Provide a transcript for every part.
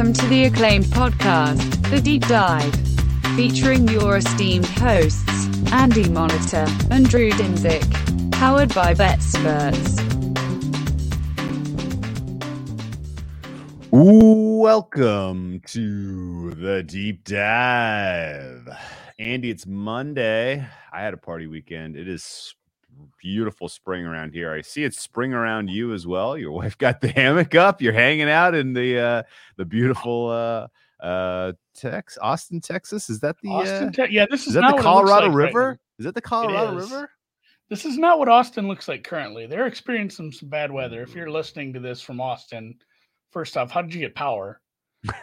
Welcome to the acclaimed podcast, The Deep Dive, featuring your esteemed hosts, Andy Molitor and Drew Dinsick, powered by BetSperts. Welcome to the deep dive. Andy, it's Monday. I had a party weekend. It is beautiful spring around here. I see it's spring around you as well. Your wife got the hammock up. You're hanging out in the uh the beautiful uh uh Tex Austin, Texas. Is that the Austin, uh, Te- yeah, this is, is that not the what it looks Colorado like River? now. is that the Colorado. River? this is not what Austin looks like currently. They're experiencing some bad weather. If you're listening to this from Austin, first off, how did you get power?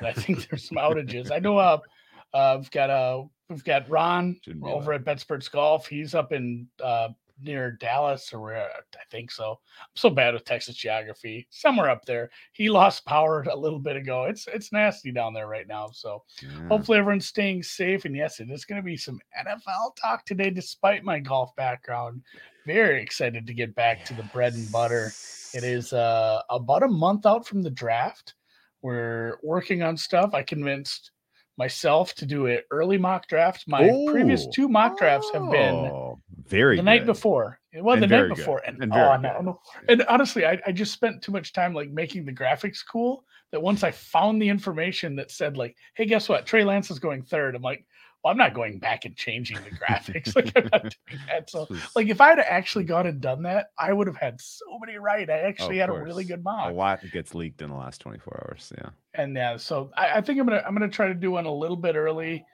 I think there's some outages. I know. Uh, uh, we've got uh, we've got Ron over at BetSperts Golf. He's up in uh near Dallas or where I think so. I'm so bad with Texas geography. Somewhere up there. He lost power a little bit ago. It's it's nasty down there right now. So Yeah. hopefully everyone's staying safe. And yes, it is going to be some NFL talk today, despite my golf background. Very excited to get back to the bread and butter. It is uh, about a month out from the draft. We're working on stuff. I convinced myself to do an early mock draft. My previous Oh. two mock drafts have been Oh, very the night good. before. Well, And the night very good. before, and, And oh, no, and honestly, I, I just spent too much time like making the graphics cool. That once I found the information that said like, "Hey, guess what? Trey Lance is going third. I'm like, well, I'm not going back and changing the graphics. like, I'm not doing that. So, like, if I had actually gone and done that, I would have had so many right. I oh, actually Of had a really good good a lot gets leaked in the last 24 hours. Yeah. and yeah, so I, I think I'm gonna I'm gonna try to do one a little bit early.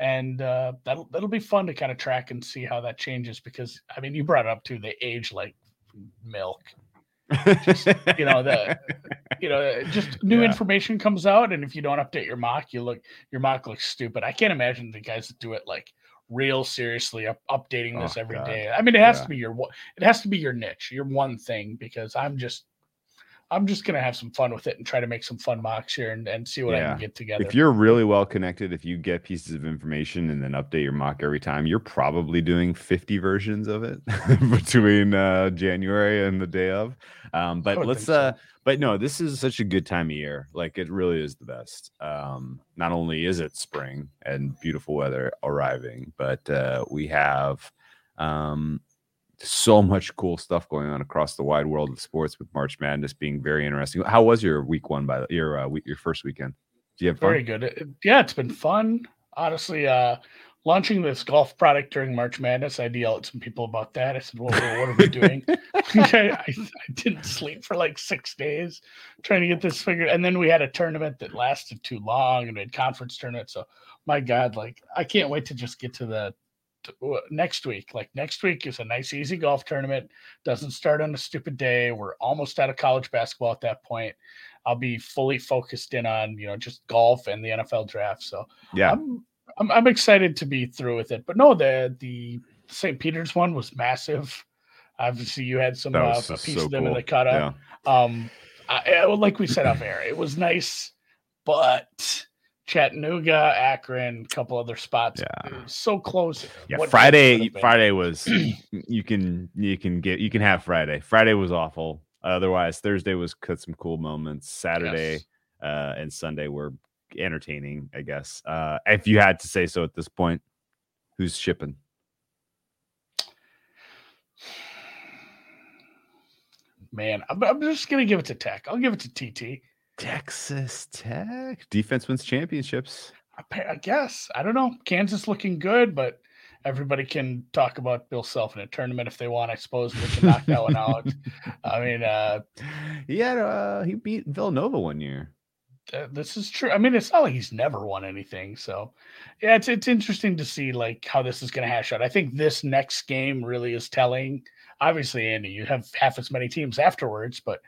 And uh, that'll that'll be fun to kind of track and see how that changes because I mean you brought it up too they age like milk Just, you know the you know just new Yeah. information comes out and if you don't update your mock you look your mock looks stupid i can't imagine the guys that do it like real seriously up, updating this Oh, every God. day i mean it has Yeah. to be your it has to be your niche your one thing because i'm just i'm just gonna have some fun with it and try to make some fun mocks here and, and see what i can get together if you're really well connected, if you get pieces of information and then update your mock every time, you're probably doing 50 versions of it between uh, January and the day of. Um, but let's, so. uh, but no, this is such a good time of year. Like it really is the best. Um, not only is it spring and beautiful weather arriving, but uh, we have um, so much cool stuff going on across the wide world of sports with March Madness being very interesting. How was your week one by the your uh, week, your first weekend? Do you have fun? Very good. It- yeah, it's been fun. Honestly, uh, launching this golf product during March Madness, I yelled at some people about that. I said, "Well, what are we doing?" I, I, I didn't sleep for like six days trying to get this figured. And then we had a tournament that lasted too long, and we had conference tournament. So, my God, like I can't wait to just get to the next week. Like next week is a nice, easy golf tournament. Doesn't start on a stupid day. We're almost out of college basketball at that point. I'll be fully focused in on you know just golf and the NFL draft. So Yeah. I'm, I'm I'm excited to be through with it. But no, the the St. Peter's one was massive. Obviously, you had some uh, piece so of them in the cut up. Um, I, I- like we said off air, it was nice, but Chattanooga, Akron, a couple other spots, Yeah. so close. Yeah, What- Friday. Friday was you can you can get you can have Friday. Friday was awful. Otherwise, Thursday was cut some cool moments. Saturday Yes. uh, and Sunday were entertaining. I guess uh, if you had to say so at this point, who's shipping? Man, I'm, I'm just gonna give it to Tech. I'll give it to TT. Texas Tech defense wins championships. I guess I don't know. Kansas looking good, but everybody can talk about Bill Self in a tournament if they want. I suppose we can knock that one out. I mean, uh, he had uh, he beat Villanova one year. uh, this is true. I mean, it's not like he's never won anything. So, yeah, it's it's interesting to see like how this is going to hash out. I think this next game really is telling. Obviously, Andy, you have half as many teams afterwards, but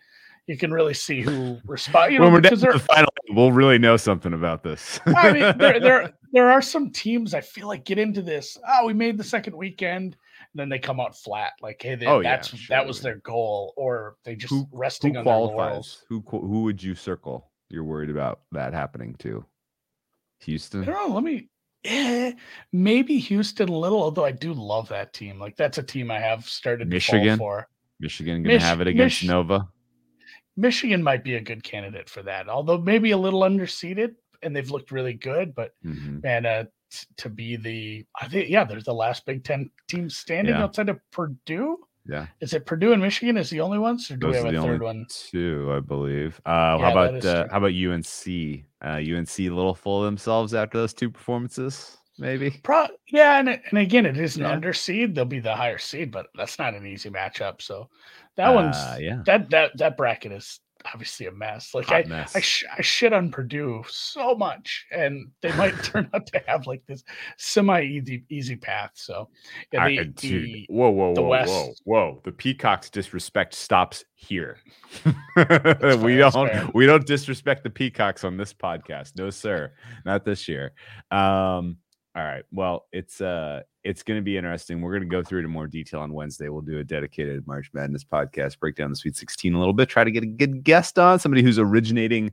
you can really see who respond. You know, when we're down because to the final, we'll really know something about this. I mean, there, there there are some teams I feel like get into this. Oh, we made the second weekend, and then they come out flat. Like, hey, they, Oh, yeah, that's that was their goal, or they just Who- resting who on their laurels. qualifies? Who who would you circle? You're worried about that happening to I Houston. don't know. Let me. Yeah, maybe Houston a little. Although I do love that team. Like that's a team I have started to Michigan? for. Michigan gonna Mich- have it against Mich- Nova. Michigan might be a good candidate for that, although maybe a little underseeded, and they've looked really good. But Mhm. man, uh, t- to be the I think yeah, there's the last Big Ten team standing Yeah. outside of Purdue. Yeah, Is it Purdue and Michigan is the only ones, or do those we have a third one? two, I believe. Uh, Yeah, how about uh, how about UNC? Uh, UNC a little full of themselves after those two performances, maybe. Pro, yeah, and and again, it is an Yeah. under seed. They'll be the higher seed, but that's not an easy matchup. So that one's Uh, yeah, that that that bracket is obviously a mess. Like hot I, mess. I, sh- I shit on Purdue so much, and they might turn out to have like this semi easy easy path. So yeah, the, uh, dude, the whoa, whoa, the whoa, whoa, West- whoa! The Peacocks disrespect stops here. we don't, we don't disrespect the Peacocks on this podcast, no sir, not this year. Um, all right, well, it's uh, it's going to be interesting. We're going to go through it in more detail on Wednesday. We'll do a dedicated March Madness podcast, break down the Sweet 16 a little bit, try to get a good guest on, somebody who's originating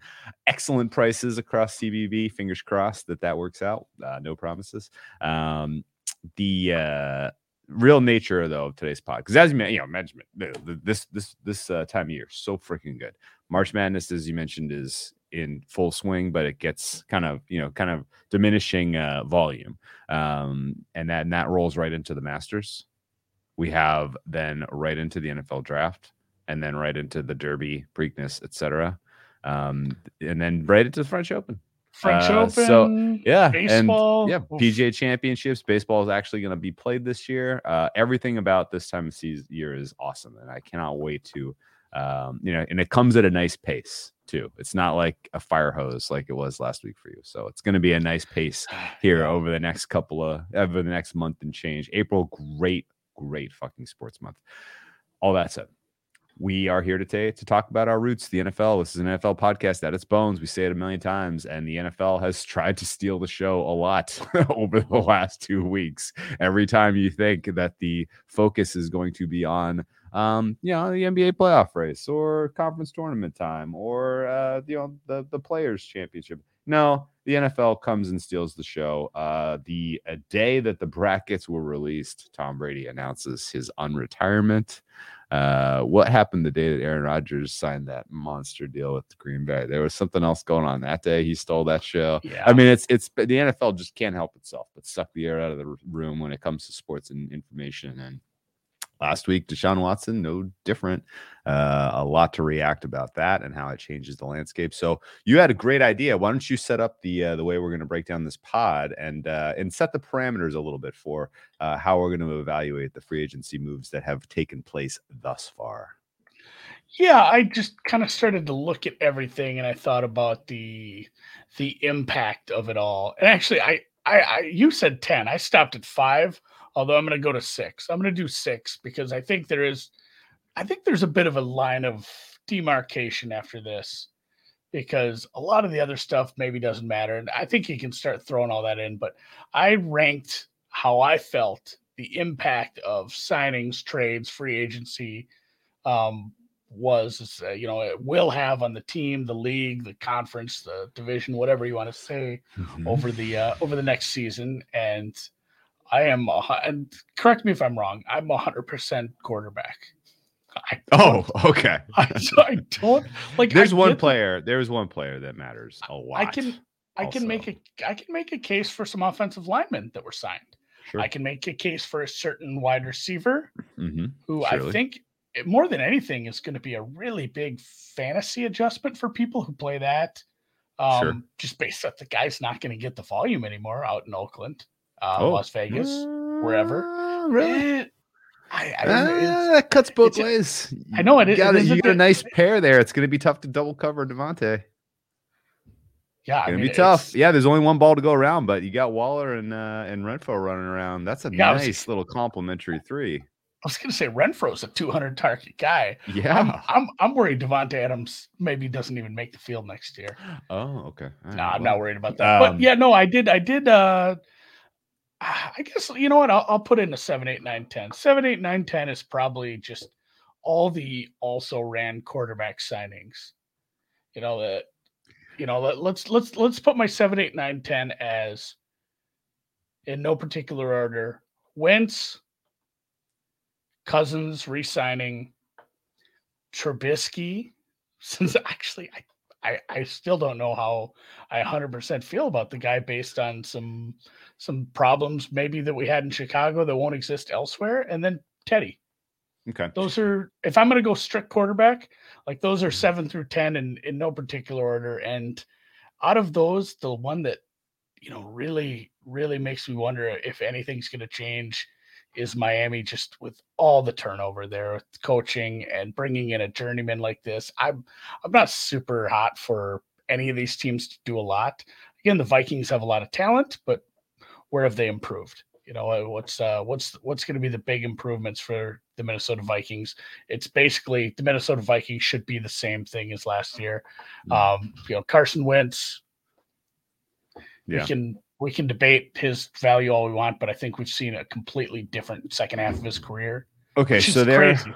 excellent prices across CBB. Fingers crossed that that works out. Uh, no promises. Um, the uh, real nature though of today's pod, because as you you know, management this this this uh, time of year so freaking good. March Madness, as you mentioned, is in full swing, but it gets kind of you know kind of diminishing uh, volume, um, and that and that rolls right into the Masters. We have then right into the NFL draft, and then right into the Derby, Preakness, etc. Um, and then right into the French Open. French uh, Open, so, Yeah, baseball. and yeah. PGA Championships. Baseball is actually going to be played this year. Uh, everything about this time of season year is awesome, and I cannot wait to, um, you know, and it comes at a nice pace too. It's not like a fire hose like it was last week for you. So it's going to be a nice pace here over the next couple of over the next month and change. April, great, great fucking sports month. All that said, we are here today to talk about our roots, the NFL. This is an NFL podcast at its bones. We say it a million times, and the NFL has tried to steal the show a lot over the last two weeks. Every time you think that the focus is going to be on, um, you know, the NBA playoff race or conference tournament time or uh, you know the the Players Championship. No, the NFL comes and steals the show. Uh, the a day that the brackets were released, Tom Brady announces his unretirement. Uh, what happened the day that Aaron Rodgers signed that monster deal with Green Bay? There was something else going on that day. He stole that show. Yeah. I mean, it's it's the NFL just can't help itself but suck the air out of the room when it comes to sports and information. And last week, Deshaun Watson, no different. Uh, a lot to react about that and how it changes the landscape. So you had a great idea. Why don't you set up the uh, the way we're going to break down this pod and uh, and set the parameters a little bit for uh, how we're going to evaluate the free agency moves that have taken place thus far. yeah i just kind of started to look at everything and i thought about the the impact of it all and actually i i, I you said 10 i stopped at five although i'm going to go to six. I'm going to do six because i think there is i think there's a bit of a line of demarcation after this because a lot of the other stuff maybe doesn't matter and i think you can start throwing all that in but i ranked how i felt the impact of signings trades free agency um, was uh, you know it will have on the team the league the conference the division whatever you want to say over the uh, over the next season and i am a, and correct me if i'm wrong i'm a 100% quarterback Oh, okay. I, I don't like There's I one get player. There's one player that matters a lot. i can i can make a i can make a case for some offensive linemen that were signed Sure. i can make a case for a certain wide receiver hmm who Surely. I think more than anything is going to be a really big fantasy adjustment for people who play that. Um, Sure. Just based on the guy's not going to get the volume anymore out in Oakland, uh, Oh. Las Vegas, wherever. Really? Eh, I, I, Ah, it's- that cuts both ways. I know it You got, it you got a nice pair there. It's going to be tough to double cover Davante. yeah, it's Going to mean, be tough. Yeah, there's only one ball to go around, but you got Waller and uh, and Renfrow running around. That's a Yeah, I was- nice little complimentary three. I was going to say Renfrow's a 200 target guy. I'm, Yeah. I'm, I'm worried Davante Adams maybe doesn't even make the field next year. Oh, okay. No, right, I'm well, not worried about that. um, but yeah, no, I did. I did. uh Ah, I guess you know what? I'll, I'll put in a seven, eight, nine, ten. Seven, eight, nine, ten is probably just all the also ran quarterback signings. You know that. You know, let, let's let's let's put my seven, eight, nine, ten as in no particular order. Wentz, Cousins re-signing, Trubisky since actually I I, I still don't know how I 100% feel about the guy based on some some problems maybe that we had in Chicago that won't exist elsewhere, and then Teddy. Okay. Those are if I'm going to go strict quarterback, like those are Mhm. seven through ten in in no particular order, and out of those, the one that you know really really makes me wonder if anything's going to change is Miami just with all the turnover there with coaching and bringing in a journeyman like this. I'm I'm not super hot for any of these teams to do a lot. Again, the Vikings have a lot of talent, but where have they improved? You know, uh, what's uh, what's what's going to be the big improvements for the Minnesota Vikings? It's basically the Minnesota Vikings should be the same thing as last year. Um, you know, Carson Wentz. Yeah. We can we can debate his value all we want, but I think we've seen a completely different second half of his career. Okay, so there, crazy.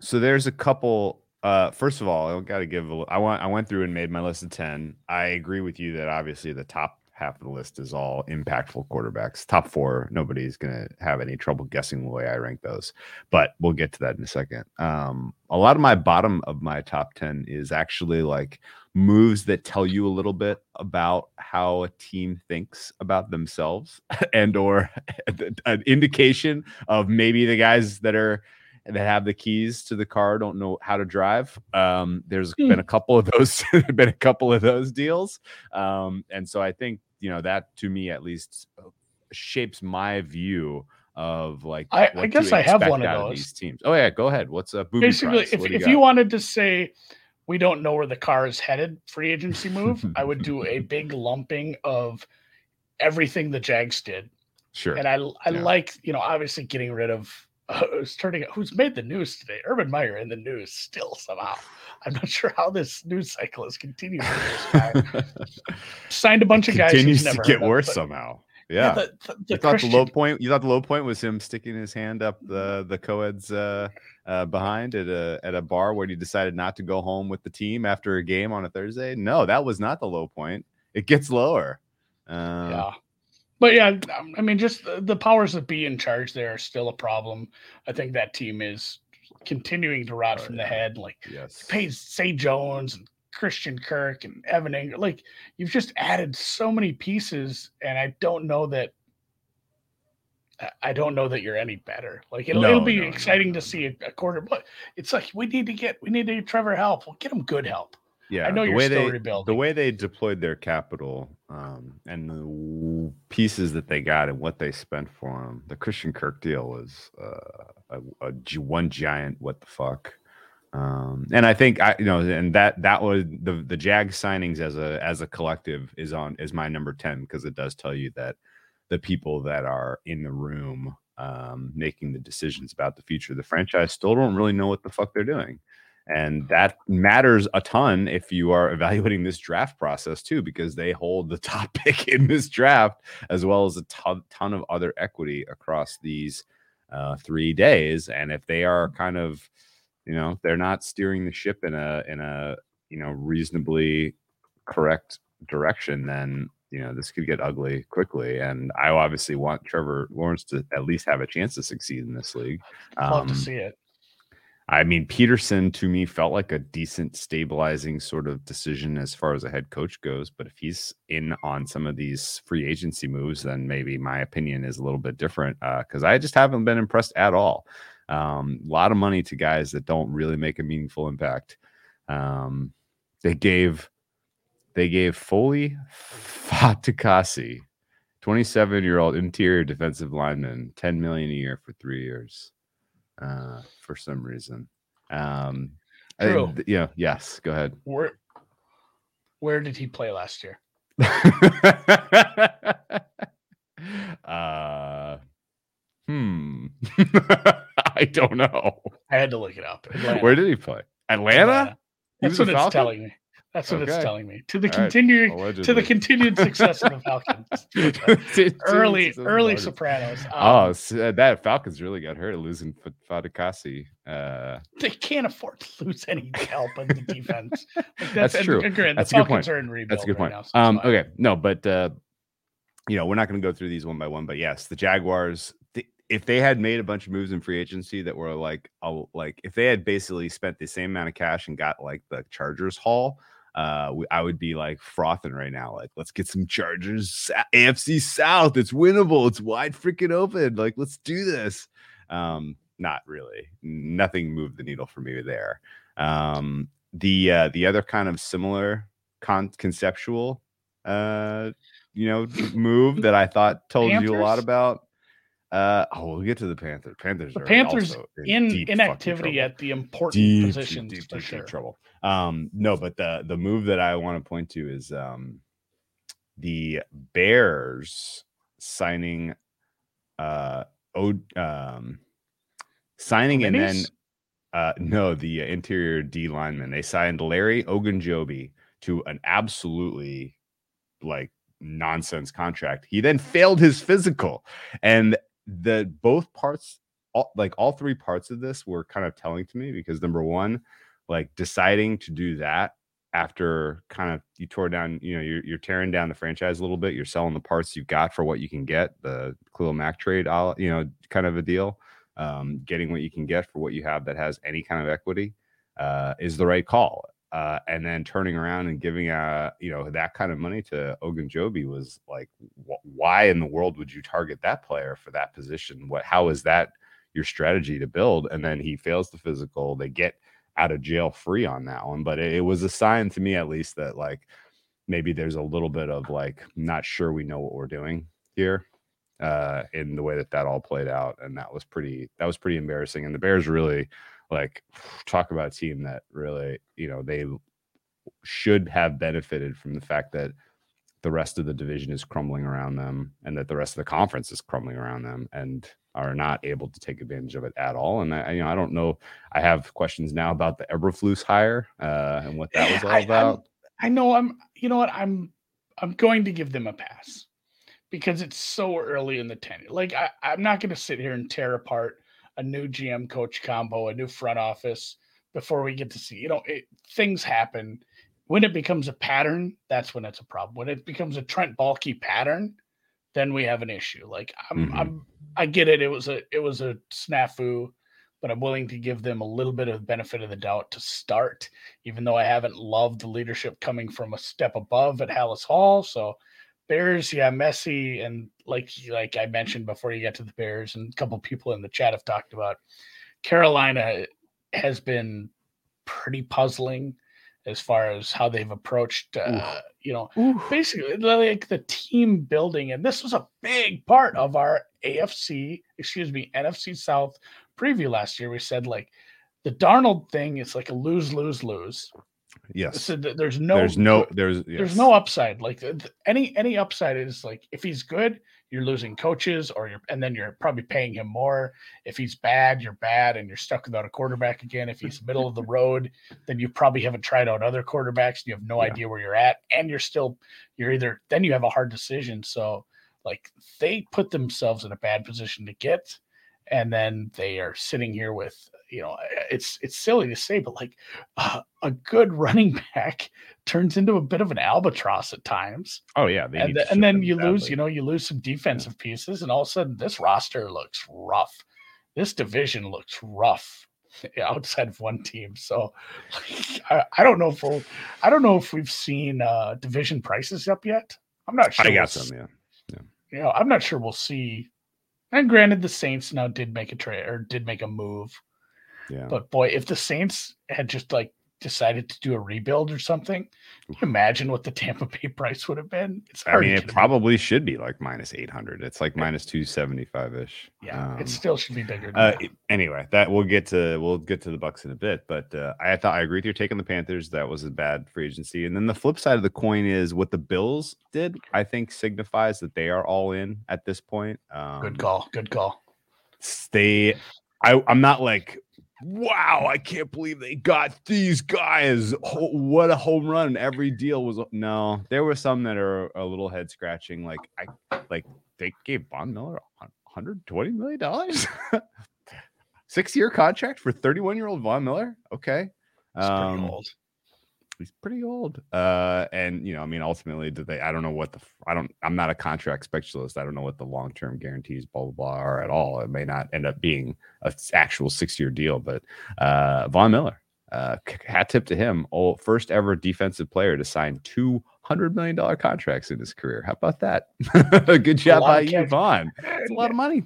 so there's a couple. Uh, first of all, I got to give. A, I went. I went through and made my list of ten. I agree with you that obviously the top half of the list is all impactful quarterbacks. Top four, nobody's gonna have any trouble guessing the way I rank those. But we'll get to that in a second. Um, a lot of my bottom of my top ten is actually like moves that tell you a little bit about how a team thinks about themselves and or an indication of maybe the guys that are that have the keys to the car don't know how to drive um there's Hmm. been a couple of those been a couple of those deals um and so i think you know that to me at least uh, shapes my view of like I- I guess I have one of those. these teams oh yeah go ahead what's up booby Basically, price? if, do if you wanted to say we don't know where the car is headed, free agency move, I would do a big lumping of everything the Jags did. sure And I I Yeah. like, you know, obviously getting rid of uh, who's turning who's made the news today. Urban Meyer in the news still somehow. I'm not sure how this news cycle is continuing. this guy. Signed a bunch of guys. continues to get heard of, worse somehow yeah, the, the, the you thought Christian, the low point you thought the low point was him sticking his hand up the the co-ed's uh uh, behind at a at a bar where he decided not to go home with the team after a game on a Thursday. No, that was not the low point. It gets lower. Uh, Yeah. But yeah, I mean, just the, the powers that be in charge there are still a problem. I think that team is continuing to rot Oh, from yeah. the head. Like Yes. Zay Jones and Christian Kirk and Evan Engram. Like you've just added so many pieces, and I don't know that. I- don't know that you're any better. Like it'll, No, it'll be no, exciting no, to see a, a quarter, but it's like we need to get we need to get Trevor help. We'll get him good help. Yeah, know the way they, The way they deployed their capital um, and the pieces that they got and what they spent for them, the Christian Kirk deal was uh, a, a one giant what the fuck. Um, and I think I, you know, and that that was the the Jag signings as a as a collective is on is my number ten because it does tell you that the people that are in the room um, making the decisions about the future of the franchise still don't really know what the fuck they're doing. And that matters a ton if you are evaluating this draft process too, because they hold the top pick in this draft, as well as a ton, ton of other equity across these uh, three days. And if they are kind of, you know, they're not steering the ship in a in a you know reasonably correct direction, then you know this could get ugly quickly. And I obviously want Trevor Lawrence to at least have a chance to succeed in this league. Love to Um, see it. I mean, Pederson to me felt like a decent stabilizing sort of decision as far as a head coach goes. But if he's in on some of these free agency moves, then maybe my opinion is a little bit different because I just haven't been impressed at all. Um, a lot of money to guys that don't really make a meaningful impact. Um, they gave they gave Foley Fatukasi, 27 year old interior defensive lineman, 10 million a year for three years uh, for some reason. Um, I- True. yeah, yes, go ahead. Where where did he play last year? uh, hmm. I don't know. I had to look it up. Atlanta. Where did he play? Atlanta? Atlanta. That's what it's telling me. That's what it's telling me. To the All right. continued to the continued success of the Falcons. early early Sopranos. Oh, Um, s- uh, that Falcons really got hurt losing F-. Uh, they can't afford to lose any help in the defense. Like That's and- true. and That's a the good. Falcons are in rebuild. That's a good right point. now, so um, okay, no, but uh, you know, we're not going to go through these one by one. But yes, the Jaguars. The, if they had made a bunch of moves in free agency that were like, like if they had basically spent the same amount of cash and got like the Chargers haul, uh, we, I would be like frothing right now. Like, let's get some Chargers AFC South. It's winnable. It's wide freaking open. Like, let's do this. Um, not really. Nothing moved the needle for me there. Um, the uh, the other kind of similar con- conceptual, uh, you know, move that I thought told Panthers? you a lot about. Uh, oh, we'll get to the Panthers. Panthers. The Panthers in, in inactivity at the important deep, positions deep, deep, for sure. trouble. Um, no, but the the move that I want to point to is um, the Bears signing uh, o, um, signing and then uh, no, the interior D lineman. They signed Larry Ogunjobi to an absolutely like nonsense contract. He then failed his physical, and the both parts, all, like all three parts of this, were kind of telling to me because number one, like deciding to do that after kind of you tore down, you know, you're, you're tearing down the franchise a little bit. You're selling the parts you've got for what you can get, the Khalil Mack trade, you know, kind of a deal um, getting what you can get for what you have that has any kind of equity uh, is the right call. Uh, and then turning around and giving uh you know that kind of money to Ogunjobi was like, wh- why in the world would you target that player for that position? What how is that your strategy to build? And then he fails the physical. They get out of jail free on that one, but it, it was a sign to me at least that like maybe there's a little bit of like not sure we know what we're doing here uh, in the way that that all played out, and that was pretty that was pretty embarrassing. And the Bears really like talk about a team that really you know they should have benefited from the fact that the rest of the division is crumbling around them and that the rest of the conference is crumbling around them and are not able to take advantage of it at all. And I, you know, I don't know. I have questions now about the Eberflus hire uh, and what that was all I, about. I'm, I know I'm. You know what? I'm. I'm going to give them a pass because it's so early in the tenure. Like I, I'm not going to sit here and tear apart a new GM coach combo, a new front office before we get to see. You know, it, things happen. When it becomes a pattern, that's when it's a problem. When it becomes a Trent Baalke pattern, then we have an issue. Like I'm, mm-hmm. I'm, I get it. It was a, it was a snafu, but I'm willing to give them a little bit of benefit of the doubt to start, even though I haven't loved the leadership coming from a step above at Halas Hall. So Bears, yeah, Messi, and like like I mentioned before you get to the Bears, and a couple people in the chat have talked about Carolina has been pretty puzzling as far as how they've approached, uh, you know, Ooh. basically like the team building. And this was a big part of our AFC, excuse me, NFC South preview last year. We said like the Darnold thing is like a lose, lose, lose. Yes. So th- there's no there's no there's yes. there's no upside. Like any any upside is like if he's good, you're losing coaches or you're and then you're probably paying him more. If he's bad, you're bad and you're stuck without a quarterback again. If he's middle of the road, then you probably haven't tried out other quarterbacks and you have no yeah. idea where you're at and you're still you're either then you have a hard decision. So like they put themselves in a bad position to get and then they are sitting here with you know, it's it's silly to say, but like uh, a good running back turns into a bit of an albatross at times. Oh yeah, and, and then you badly. lose, you know, you lose some defensive yeah. pieces, and all of a sudden this roster looks rough. This division looks rough outside of one team. So I, I, don't know if we'll, I don't know if we've seen uh, division prices up yet. I'm not sure. I got we'll some, yeah. yeah. You know, I'm not sure we'll see. And granted, the Saints now did make a trade or did make a move yeah. But boy, if the Saints had just like decided to do a rebuild or something, imagine what the Tampa Bay price would have been. It's I mean, it probably should be like minus 800. It's like minus 275 ish. Yeah, um, it still should be bigger. Uh, that. Anyway, that we'll get to we'll get to the Bucks in a bit, but uh, I thought I agree with your take on the Panthers. That was a bad free agency. And then the flip side of the coin is what the Bills did. I think signifies that they are all in at this point. Um, good call. Good call. They, I, I'm not like wow, I can't believe they got these guys. Oh, what a home run. Every deal was no, there were some that are a little head scratching. Like I like they gave Von Miller 120 million dollars. Six year contract for 31 year old Von Miller. Okay. Um, he's pretty old. Uh, and you know, I mean, ultimately, did they? I don't know what the. I don't. I'm not a contract specialist. I don't know what the long term guarantees, blah blah blah, are at all. It may not end up being a actual six year deal, but uh, Von Miller, uh, hat tip to him, old, first ever defensive player to sign two hundred million dollar contracts in his career. How about that? Good job by you, Von. It's a lot of money.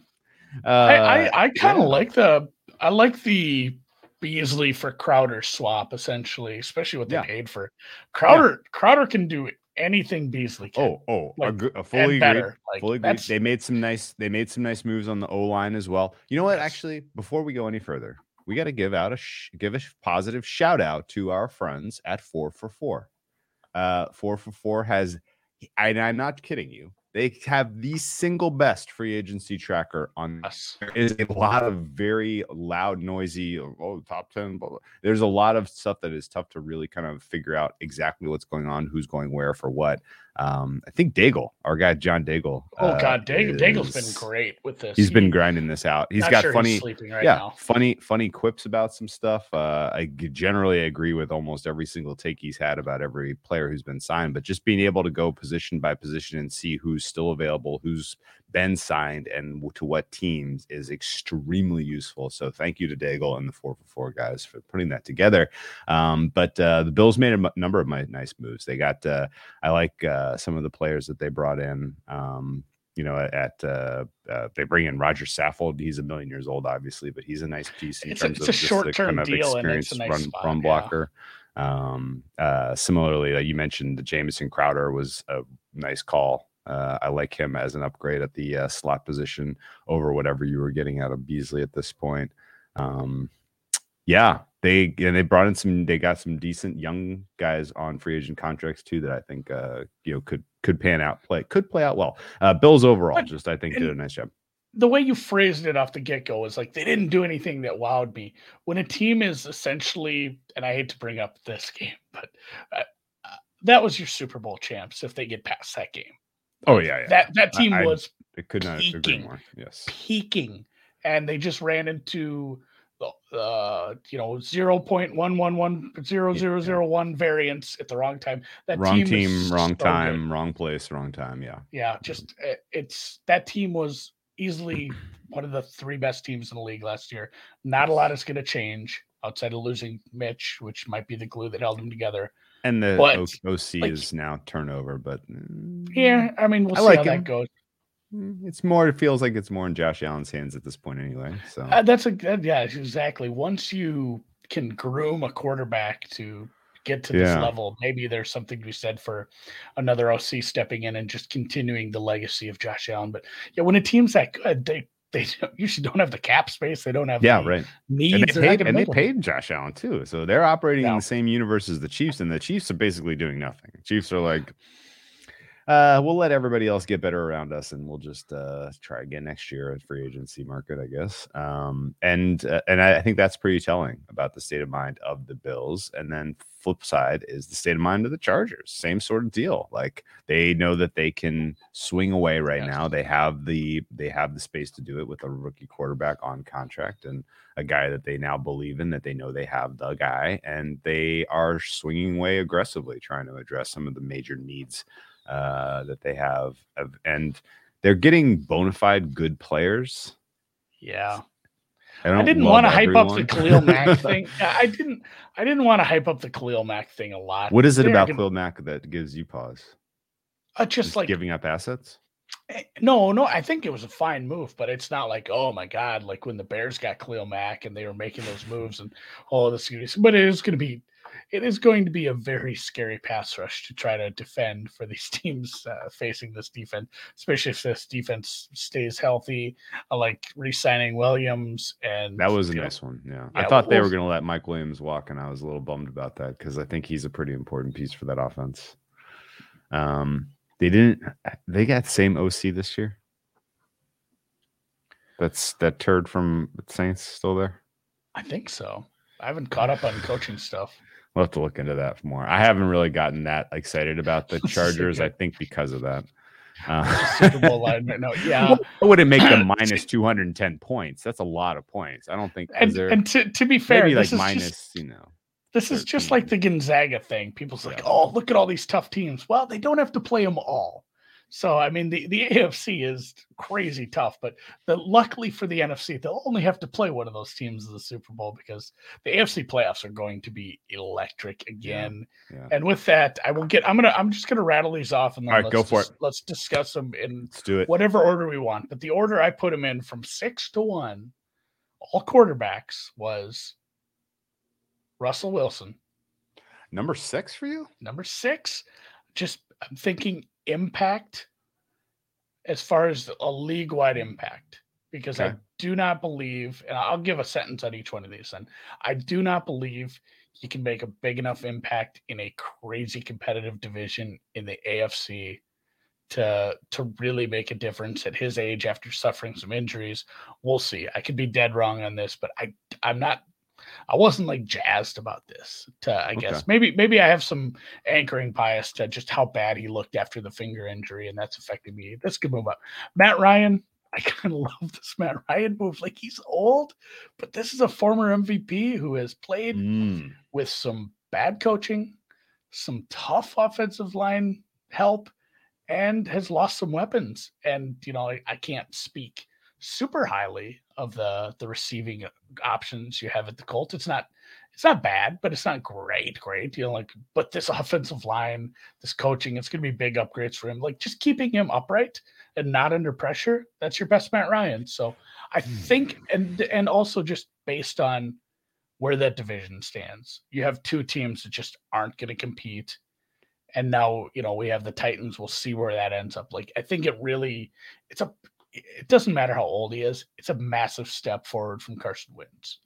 Uh, I I, I kind of yeah. like the I like the Beasley for Crowder swap, essentially, especially what they yeah. paid for Crowder. Yeah. Crowder can do anything Beasley can. Oh, oh, like, a, a fully better. Like, fully agreed. They made some nice. They made some nice moves on the O line as well. You know what? Yes. Actually, before we go any further, we got to give out a sh- give a positive shout out to our friends at Four for Four. Uh, Four for Four has, and I'm not kidding you. They have the single best free agency tracker on. Yes. There is a lot of very loud, noisy. Oh, top ten. Blah, blah. There's a lot of stuff that is tough to really kind of figure out exactly what's going on, who's going where for what. Um, I think Daigle, our guy John Daigle. Oh uh, God, Daigle, Daigle's been great with this. He's he, been grinding this out. He's got sure funny, right yeah, now. funny, funny quips about some stuff. Uh, I generally agree with almost every single take he's had about every player who's been signed, but just being able to go position by position and see who's still available, who's been signed, and to what teams is extremely useful. So thank you to Daigle and the four for four guys for putting that together. Um, but uh, the Bills made a m- number of my nice moves. They got, uh, I like. Uh, some of the players that they brought in. Um, you know, at uh, uh, they bring in Roger Saffold. He's a million years old, obviously, but he's a nice piece in it's terms a, of just short term kind of deal experienced nice run, spot, run yeah. blocker. Um, uh, similarly, like you mentioned, the Jamison Crowder was a nice call. Uh, I like him as an upgrade at the uh, slot position over whatever you were getting out of Beasley at this point. Um, yeah, they and they brought in some. They got some decent young guys on free agent contracts too that I think uh, you know could could pan out play could play out well. Uh, Bills overall, but, just I think did a nice job. The way you phrased it off the get go is like they didn't do anything that wowed me. When a team is essentially, and I hate to bring up this game, but uh, uh that was your Super Bowl champs if they get past that game. Oh yeah, yeah. that that team I, was I, it could not peaking, agree more. Yes, peaking, and they just ran into uh you know 0.1110001 variance at the wrong time. That wrong team, team wrong time wrong place wrong time. Yeah. Yeah just eh, it's that team was easily one of the three best teams in the league last year. Not a lot is going to change outside of losing mitch which might be the glue that held them together and the but, oc like, is now turnover but yeah i mean we'll I see like how him. that goes Mm, it's more. It feels like it's more in Josh Allen's hands at this point, anyway. So uh, that's a yeah, exactly. Once you can groom a quarterback to get to this yeah. level, maybe there's something to be said for another OC stepping in and just continuing the legacy of Josh Allen. But yeah, when a team's that good, they they usually don't have the cap space. They don't have yeah, right. Needs and they paid, and they paid Josh Allen too, so they're operating in the same universe as the Chiefs, and the Chiefs are basically doing nothing. Chiefs are like uh, we'll let everybody else get better around us, and we'll just uh, try again next year at free agency market, I guess. Um, and uh, and I, I, think that's pretty telling about the state of mind of the Bills. And then flip side is the state of mind of the Chargers. Same sort of deal. Like they know that they can swing away right now. They have the they have the space to do it with a rookie quarterback on contract and a guy that they now believe in that they know they have the guy, and they are swinging away aggressively, trying to address some of the major needs uh, that they have, and they're getting bona fide good players. Yeah. I, I didn't want to hype up the Khalil Mack thing. I didn't. I didn't want to hype up the Khalil Mack thing a lot. What is it about gonna, Khalil Mack that gives you pause? Uh, just, just like giving up assets. Eh, no, no, I think it was a fine move, but it's not like, oh my god, like when the Bears got Khalil Mack and they were making those moves and all of this. But it is going to be it is going to be a very scary pass rush to try to defend for these teams uh, facing this defense, especially if this defense stays healthy. I like re-signing Williams, and that was a nice know, one. Yeah. yeah, I thought they were going to let Mike Williams walk, and I was a little bummed about that because I think he's a pretty important piece for that offense. Um, they didn't. They got the same OC this year. That's that turd from Saints still there. I think so. I haven't caught up on coaching stuff. We'll have to look into that more. I haven't really gotten that excited about the Chargers. I think because of that. Uh, Super Bowl line, no, yeah. What would it make them minus 210 points? That's a lot of points. I don't think. And, there, and to, to be fair, maybe like minus, just, you know, This is just like the Gonzaga thing. People's like, Yeah. oh, look at all these tough teams. Well, they don't have to play them all. So I mean, the, the AFC is crazy tough, but the luckily for the NFC, they'll only have to play one of those teams in the Super Bowl because the AFC playoffs are going to be electric again. yeah. And with that, I will get. I'm gonna. I'm just gonna rattle these off and then All right, let's go for dis- Let's discuss them in Let's do it. whatever order we want. But the order I put them in from six to one, all quarterbacks was Russell Wilson. Number six for you? Number six, just I'm thinking impact as far as a league wide impact, because I do not believe, and I'll give a sentence on each one of these. And I do not believe he can make a big enough impact in a crazy competitive division in the AFC to to really make a difference at his age after suffering some injuries. We'll see. I could be dead wrong on this, but I I'm not I wasn't like jazzed about this. To I Okay. guess maybe maybe I have some anchoring bias to just how bad he looked after the finger injury, and that's affected me. This could move up. Matt Ryan. I kind of love this Matt Ryan move. Like he's old, but this is a former MVP who has played Mm. with some bad coaching, some tough offensive line help, and has lost some weapons. And you know, I, I can't speak super highly of the the receiving options you have at the Colts. It's not it's not bad, but it's not great, great. You know, like but this offensive line, this coaching, it's gonna be big upgrades for him. Like just keeping him upright and not under pressure, that's your best Matt Ryan. So I think hmm. and and also just based on where that division stands. You have two teams that just aren't going to compete. And now, you know, we have the Titans. We'll see where that ends up. Like, I think it really, it's a, it doesn't matter how old he is. It's a massive step forward from Carson Wentz.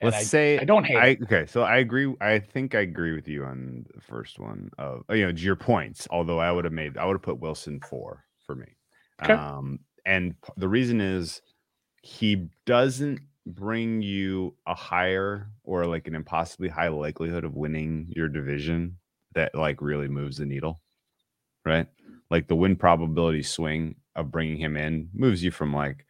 And Let's I, say I don't hate I okay, so I agree. I think I agree with you on the first one of you know your points. Although I would have made, I would have put Wilson four for me. Okay. Um, and the reason is he doesn't bring you a higher or like an impossibly high likelihood of winning your division that like really moves the needle, right? Like the win probability swing of bringing him in moves you from like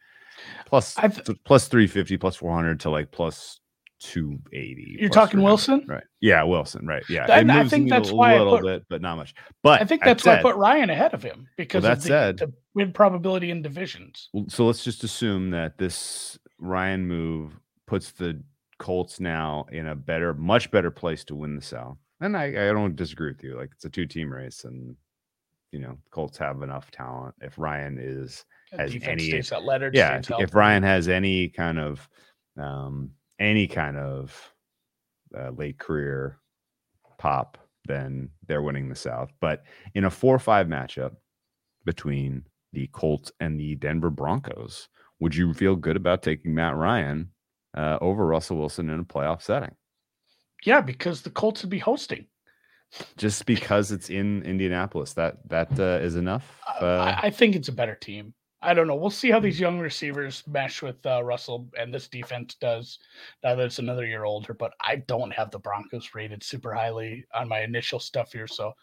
plus I th- th- plus 350 plus 400 to like plus 280 You're talking 300, Wilson? right yeah wilson right yeah Then it I think that's needle why I a little put- bit but not much but I think that that's why I put Ryan ahead of him because that of the, said- the win probability in divisions. Well, so let's just assume that this Ryan move puts the Colts now in a better, much better place to win the South. And I, I don't disagree with you. Like it's a two team race, and you know, Colts have enough talent. If Ryan is, Has any- letter. yeah, if, Ryan has any kind of, um, any kind of uh, late career pop, then they're winning the South. But in a four five matchup between the Colts and the Denver Broncos, would you feel good about taking Matt Ryan uh, over Russell Wilson in a playoff setting? yeah, because the Colts would be hosting. Just because it's in Indianapolis, that that uh, is enough. Uh, Uh, I, think it's a better team. I don't know. We'll see how these young receivers mesh with uh, Russell and this defense does now that it's another year older. But I don't have the Broncos rated super highly on my initial stuff here, so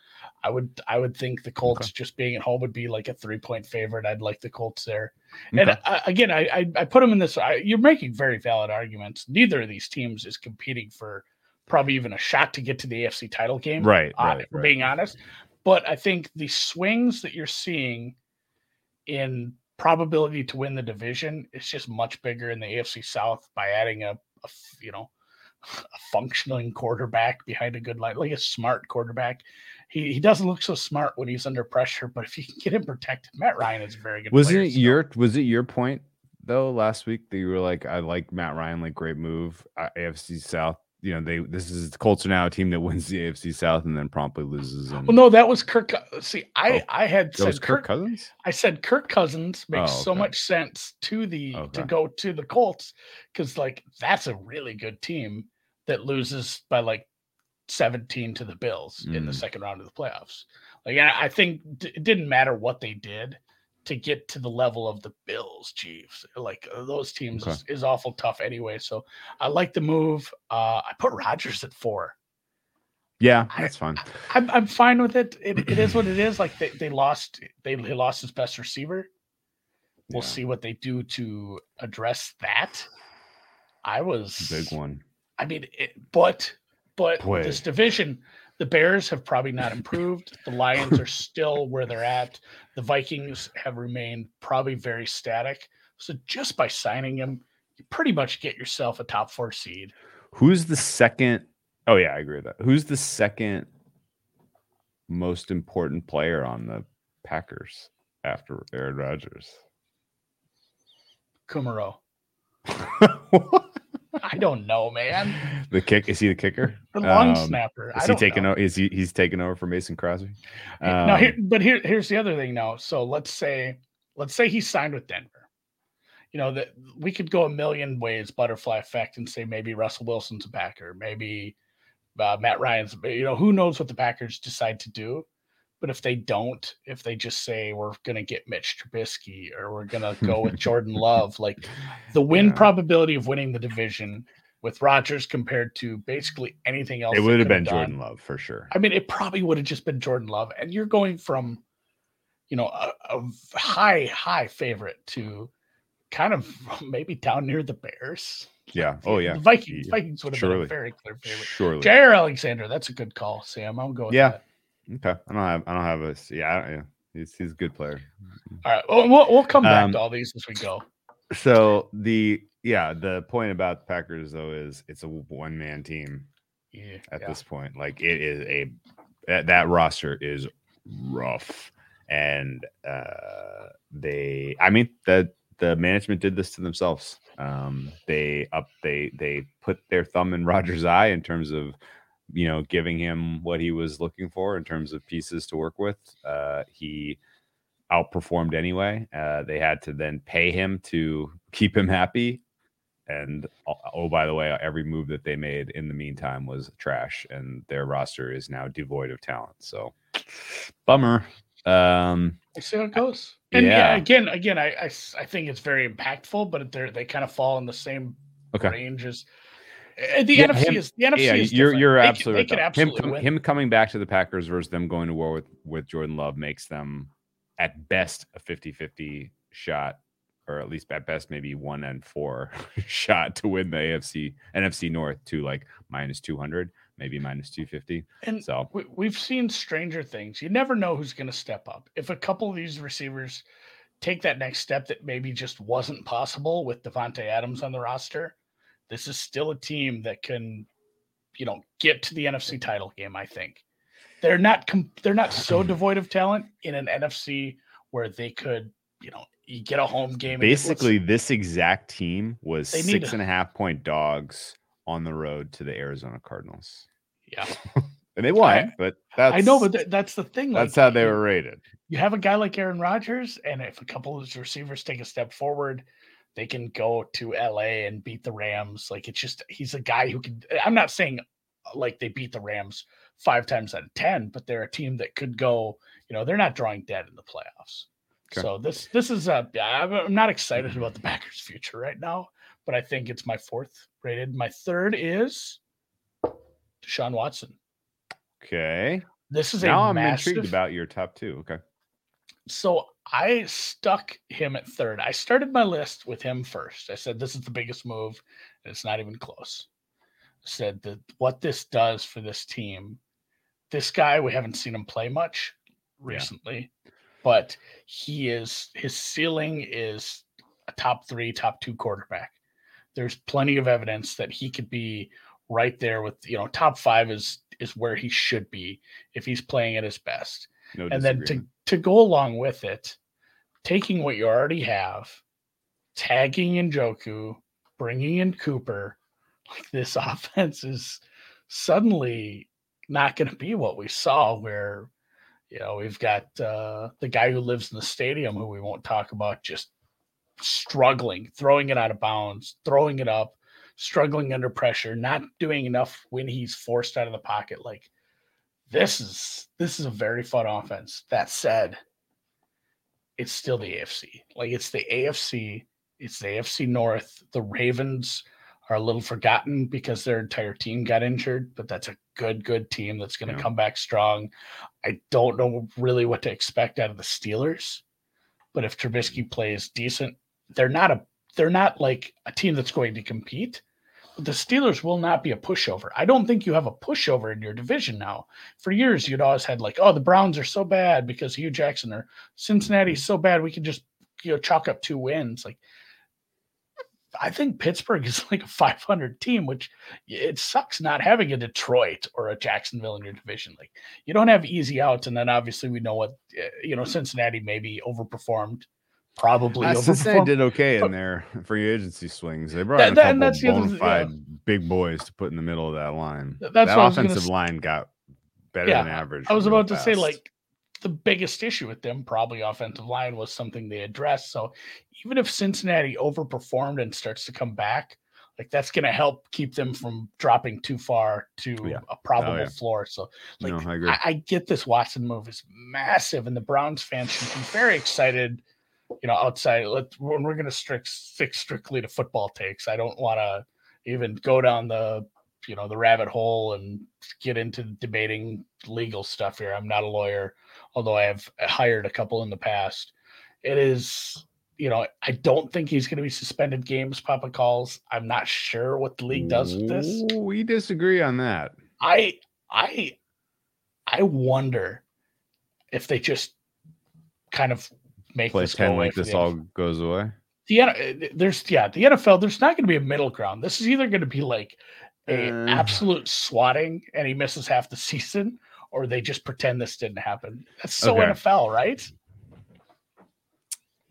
I would I would think the Colts just being at home would be like a three point favorite. I'd like the Colts there. And okay. uh, again, I, I I put them in this. I, you're making very valid arguments. Neither of these teams is competing for probably even a shot to get to the AFC title game right, uh, right, if we're right. being honest. But I think the swings that you're seeing in probability to win the division is just much bigger in the AFC South by adding a you know a functioning quarterback behind a good line, like a smart quarterback. He, he doesn't look so smart when he's under pressure, but if you can get him protected, Matt Ryan is a very good. Wasn't player it still. your was it your point though last week that you were like I like Matt Ryan like great move uh, AFC South you know they this is the Colts are now a team that wins the AFC South and then promptly loses and Well, no, that was Kirk. See, I Oh, I had said Kirk Kirk. Cousins I said Kirk Cousins makes Oh, so much sense to the Okay. to go to the Colts because like that's a really good team that loses by like 17 to the Bills in the Mm. second round of the playoffs. Like I, I think d- it didn't matter what they did to get to the level of the Bills, Chiefs. Like uh, those teams Okay. is, is awful tough anyway. So I like the move. Uh, I put Rodgers at four. yeah that's fine I'm I'm fine with it. It, it is what it is. Like they, they lost they, they lost his best receiver. We'll Yeah, see what they do to address that. I was big one I mean, it, but But Boy. this division, the Bears have probably not improved. The Lions are still where they're at. The Vikings have remained probably very static. So just by signing him, you pretty much get yourself a top four seed. Who's the second? Oh yeah, I agree with that. Who's the second most important player on the Packers after Aaron Rodgers? Kumaro. I don't know, man. the kick is he the kicker? The long Um, snapper. I Is he taking over? Is he he's taking over for Mason Crosby? no, Um, here, but here, here's the other thing now. So let's say, let's say he signed with Denver. You know that we could go a million ways, butterfly effect, and say maybe Russell Wilson's a Packer, maybe uh, Matt Ryan's. You know, who knows what the Packers decide to do? But if they don't, if they just say we're going to get Mitch Trubisky or we're going to go with Jordan Love, like the win Yeah. probability of winning the division with Rodgers compared to basically anything else, it would have been done, Jordan Love for sure. I mean, it probably would have just been Jordan Love, and you're going from, you know, a, a high, high favorite to kind of maybe down near the Bears. Yeah. Oh yeah. The Vikings. Vikings would have been Surely. a very clear favorite. Surely. Jaire Alexander, that's a good call, Sam. I'm going. Yeah. That. Okay. I don't have. I don't have a. Yeah. I don't, yeah. He's he's a good player. All right. Well, we'll, we'll come back Um, to all these as we go. So the yeah the point about the Packers though is it's a one man team Yeah. at yeah. this point. Like it is a that, that roster is rough, and uh they. I mean the the management did this to themselves. Um, they up they they put their thumb in Rodgers' eye in terms of you know giving him what he was looking for in terms of pieces to work with. Uh, he outperformed anyway. Uh, they had to then pay him to keep him happy. And oh, oh, by the way, every move that they made in the meantime was trash, and their roster is now devoid of talent. So, bummer. Um, We'll see how it goes. And yeah, Yeah. again, again, I, I s- I think it's very impactful, but they're they kind of fall in the same okay. range as Uh, the Yeah, NFC him- is the NFC yeah, is you're different. you're They absolutely can absolutely him win. him coming back to the Packers versus them going to war with with Jordan Love makes them at best a 50-50 shot or at least at best maybe 1 and 4 shot to win the AFC NFC North to like minus 200 maybe minus 250 And so we, we've seen stranger things. You never know who's going to step up. If a couple of these receivers take that next step that maybe just wasn't possible with Davante Adams on the roster, this is still a team that can, you know, get to the NFC title game. I think they're not com- they're not so devoid of talent in an NFC where they could, you know, you get a home game. and basically this exact team was six a- and a half point dogs on the road to the Arizona Cardinals yeah, and they won but that's I know, but th- that's the thing. that's like, how they were rated you have a guy like Aaron Rodgers, and if a couple of his receivers take a step forward, they can go to LA and beat the Rams. Like it's just he's a guy who can. I'm not saying uh, like they beat the Rams five times out of ten, but they're a team that could go. You know, they're not drawing dead in the playoffs. Okay. So this this is a. I'm I'm not excited about the Packers' future right now, but I think it's my fourth rated. My third is Deshaun Watson. okay This is now a i'm massive, intrigued about your top two okay So I stuck him at third. I started my list with him first. I said this is the biggest move, and it's not even close. I said that what this does for this team. This guy, we haven't seen him play much recently, but he is his ceiling is a top three, top two quarterback. There's plenty of evidence that he could be right there with you know top five is is where he should be if he's playing at his best no and then to to go along with it, taking what you already have, tagging in Njoku, bringing in Cooper, like this offense is suddenly not going to be what we saw. Where you know we've got uh, the guy who lives in the stadium, who we won't talk about, just struggling, throwing it out of bounds, throwing it up, struggling under pressure, not doing enough when he's forced out of the pocket, like this is this is a very fun offense. That said, it's still the AFC. Like it's the AFC. It's the AFC North. The Ravens are a little forgotten because their entire team got injured, but that's a good, good team that's going to Yeah. come back strong. I don't know really what to expect out of the Steelers, but if Trubisky plays decent, they're not a they're not like a team that's going to compete, the Steelers will not be a pushover. I don't think you have a pushover in your division now. For years, you'd always had like, oh, the Browns are so bad because Hue Jackson or Cincinnati's so bad we can just you know chalk up two wins. Like, I think Pittsburgh is like a 500 team, which it sucks not having a Detroit or a Jacksonville in your division. Like, you don't have easy outs, and then obviously we know what eh, you know. Cincinnati maybe overperformed probably uh, Cincinnati did okay in their free agency swings. They brought that, in a couple that's bona fide yeah. big boys to put in the middle of that line. That's that offensive line got better yeah, than average. I was about fast. to say like the biggest issue with them probably offensive line was something they addressed. So even if Cincinnati overperformed and starts to come back, like that's going to help keep them from dropping too far to yeah. a probable oh, yeah. floor. So, like, no, I, I, I, get this Watson move is massive, and the Browns fans should be very excited you know, outside. Let when we're going to strict stick strictly to football takes. I don't want to even go down the you know the rabbit hole and get into debating legal stuff here. I'm not a lawyer, although I have hired a couple in the past. It is you know, I don't think he's going to be suspended games. Papa calls. I'm not sure what the league does with this. We disagree on that. I I I wonder if they just kind of make play ten like this all goes away. The there's yeah the NFL there's not going to be a middle ground. This is either going to be like a uh, absolute swatting and he misses half the season, or they just pretend this didn't happen. That's so okay. NFL, right?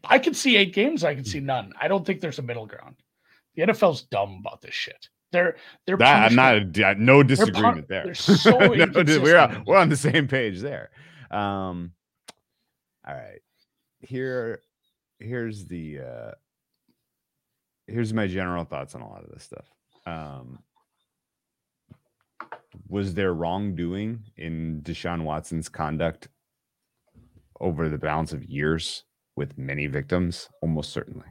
I can see eight games. I can see none. I don't think there's a middle ground. The NFL's dumb about this shit. They're they're that, I'm not no disagreement they're, there. So no, we're on, we're on the same page there. Um, all right here here's the uh here's my general thoughts on a lot of this stuff. Um was there wrongdoing in Deshaun Watson's conduct over the balance of years with many victims? Almost certainly.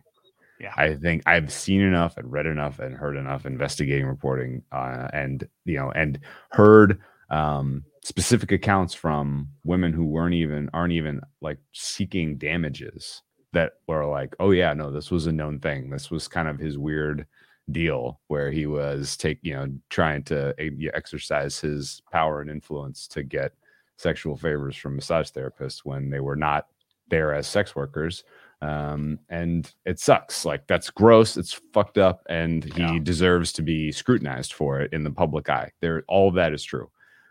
Yeah. I think I've seen enough and read enough and heard enough investigating reporting uh, and you know and heard um, specific accounts from women who weren't even aren't even like seeking damages that were like, oh yeah, no, this was a known thing. This was kind of his weird deal where he was take you know trying to exercise his power and influence to get sexual favors from massage therapists when they were not there as sex workers. Um, and it sucks. Like that's gross. It's fucked up and he yeah. deserves to be scrutinized for it in the public eye. There all of that is true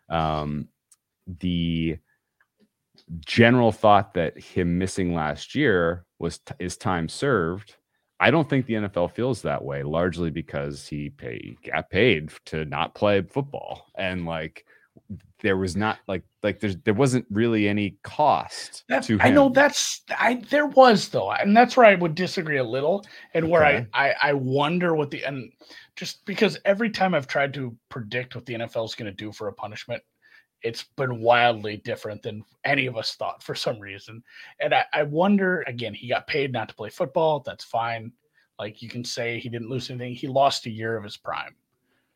um, the general thought that him missing last year was t- is time served. I don't think the NFL feels that way, largely because he pay, got paid to not play football, and like there was not like like there's there wasn't really any cost that's, to him. I know that's I there was though, and that's where I would disagree a little, and where. I, I I wonder what the and just because every time I've tried to predict what the NFL is going to do for a punishment, it's been wildly different than any of us thought for some reason. And I, I wonder again, he got paid not to play football. That's fine. Like you can say he didn't lose anything. He lost a year of his prime.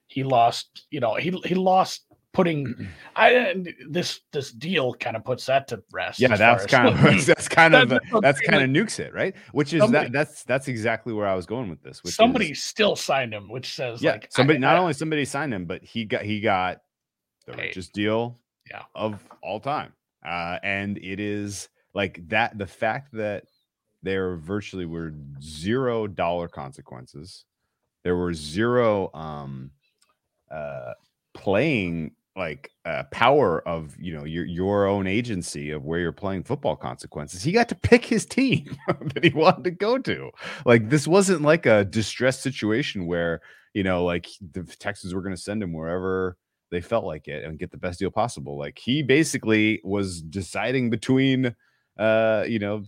He lost, you know, he he lost putting I this this deal kind of puts that to rest. Yeah, that's kind of that's kind of that's, that's kind of nukes it, right? Which is somebody, that that's that's exactly where I was going with this. somebody is, still signed him, which says yeah, like somebody I, not I, only somebody signed him, but he got he got the paid. richest deal yeah. of all time. Uh, and it is like that the fact that there virtually were zero dollar consequences. There were zero um uh playing like uh, power of you know your your own agency of where you're playing football consequences. He got to pick his team that he wanted to go to. Like this wasn't like a distressed situation where you know like the Texans were going to send him wherever they felt like it and get the best deal possible. Like he basically was deciding between uh you know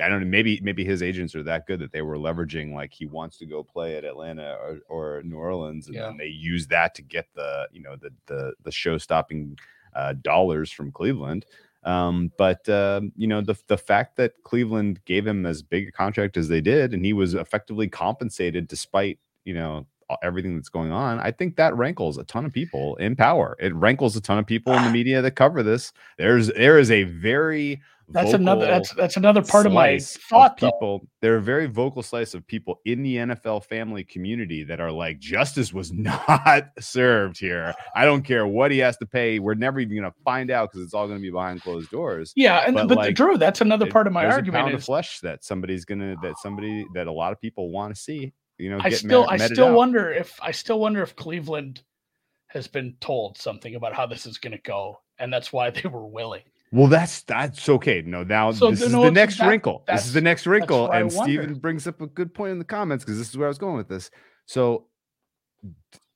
I don't know. Maybe maybe his agents are that good that they were leveraging like he wants to go play at Atlanta or, or New Orleans, and yeah. then they use that to get the you know the the the show stopping uh, dollars from Cleveland. Um, but um, you know the the fact that Cleveland gave him as big a contract as they did, and he was effectively compensated despite you know everything that's going on, I think that rankles a ton of people in power. It rankles a ton of people in the ah. media that cover this. There's there is a very that's another that's that's another part of my thought of people. There are a very vocal slice of people in the NFL family community that are like, justice was not served here. I don't care what he has to pay. We're never even going to find out because it's all going to be behind closed doors. Yeah, and But, but, like, Drew, that's another part of my there's a argument pound of is flesh that somebody's gonna that somebody that a lot of people want to see. You know, I still met- I still out. wonder if I still wonder if Cleveland has been told something about how this is going to go, and that's why they were willing. Well, that's that's okay. No, now So, this you is know, the next wrinkle. This is the next wrinkle, and. Steven brings up a good point in the comments because this is where I was going with this. So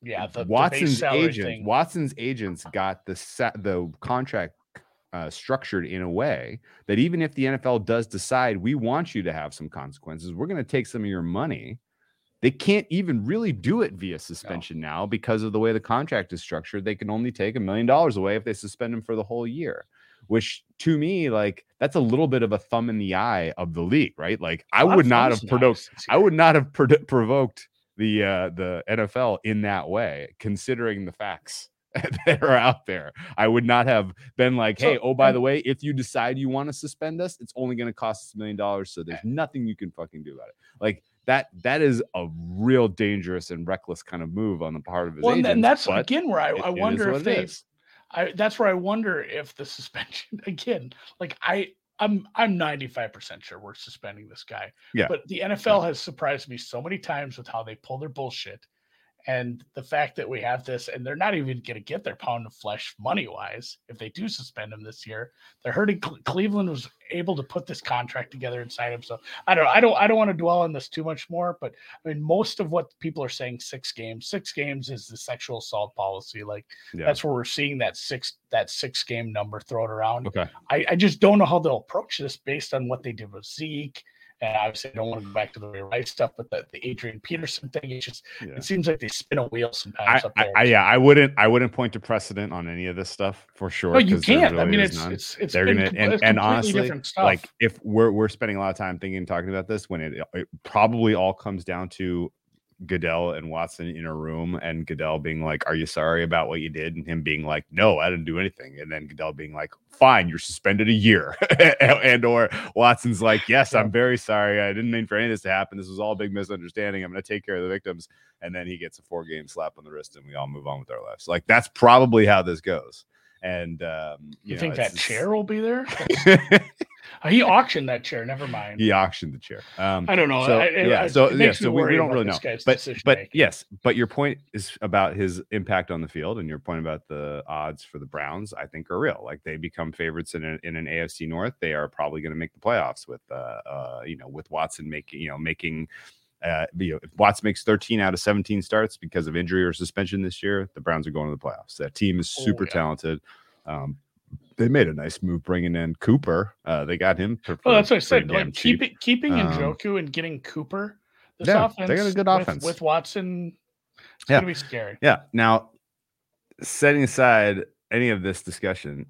Yeah, the, the Watson's salary agent, thing. Watson's agents got the the contract uh, structured in a way that even if the NFL does decide we want you to have some consequences, we're going to take some of your money. They can't even really do it via suspension now because of the way the contract is structured. They can only take a million dollars away if they suspend him for the whole year. Which to me, like that's a little bit of a thumb in the eye of the league, right? Like I would not have provoked I would not have produ- provoked the uh, the NFL in that way, considering the facts that are out there. I would not have been like, "Hey, oh by the way, if you decide you want to suspend us, it's only going to cost us a million dollars, so Eh. there's nothing you can fucking do about it." Like that. That is a real dangerous and reckless kind of move on the part of his Well, and, agents. and that's again where I, it- I wonder if they. I that's where I wonder if the suspension again. Like I, I'm I'm 95 percent sure we're suspending this guy. Yeah. But the NFL has surprised me so many times with how they pull their bullshit, and the fact that we have this, and they're not even going to get their pound of flesh money wise if they do suspend him this year. They're hurting. Cle- Cleveland was able to put this contract together and sign him. So I don't. I don't. I don't want to dwell on this too much more. But I mean, most of what people are saying, six games. Six games is the sexual assault policy. Like Yeah. that's where we're seeing that six that six game number thrown around. Okay. I, I just don't know how they'll approach this based on what they did with Zeke. And obviously, I don't want to go back to the Ray Rice stuff, but the, the Adrian Peterson thing, it's just Yeah. it seems like they spin a wheel I, sometimes up I, there. I, yeah, I wouldn't, I wouldn't point to precedent on any of this stuff for sure. no, you can't. I mean, it's none. it's it's they're gonna com- and, and honestly like if we're we're spending a lot of time thinking and talking about this when it it probably all comes down to Goodell and Watson in a room and Goodell being like, Are you sorry about what you did? And him being like, No, I didn't do anything. And then Goodell being like, Fine, you're suspended a year. and or Watson's like, Yes, I'm very sorry. I didn't mean for any of this to happen. This was all a big misunderstanding. I'm gonna take care of the victims. And then he gets a four game slap on the wrist and we all move on with our lives. Like that's probably how this goes. And um, you, know, think that chair will be there? Uh, he auctioned that chair. Never mind. he auctioned the chair. Um, I don't know. so I- it- yeah, so yeah, so we, we don't really know. But but making. yes, but your point is about his impact on the field, and your point about the odds for the Browns, I think, are real. Like they become favorites in, a, in an AFC North, they are probably going to make the playoffs with uh, uh you know with Watson making you know making. Uh, you know, if Watts makes 13 out of 17 starts because of injury or suspension this year, the Browns are going to the playoffs. That team is Oh, super yeah. talented. Um, they made a nice move bringing in Cooper. Uh, they got him. For, Well, that's what I said. Like keep it, keeping Um, Njoku and getting Cooper. This yeah, offense, they got a good with- offense. with, Watson. It's Yeah. gonna be scary. Yeah. Now, setting aside any of this discussion,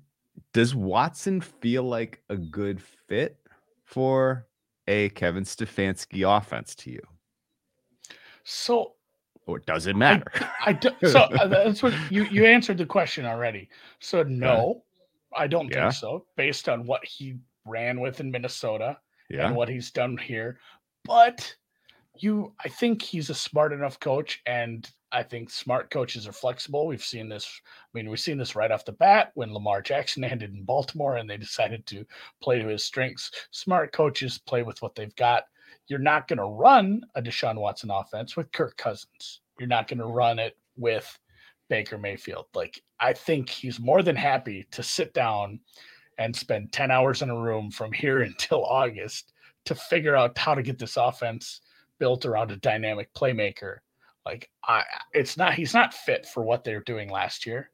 does Watson feel like a good fit for a Kevin Stefanski offense to you, So or does it matter? I do, so uh, that's what you you answered the question already. So no, I don't Yeah. think so. Based on what he ran with in Minnesota yeah. and what he's done here, but you, I think he's a smart enough coach, and I think smart coaches are flexible. We've seen this. I mean, we've seen this right off the bat when Lamar Jackson landed in Baltimore, and they decided to play to his strengths. Smart coaches play with what they've got. You're not going to run a Deshaun Watson offense with Kirk Cousins. You're not going to run it with Baker Mayfield. Like, I think he's more than happy to sit down and spend 10 hours in a room from here until August to figure out how to get this offense built around a dynamic playmaker. Like, I, it's not, he's not fit for what they're doing last year,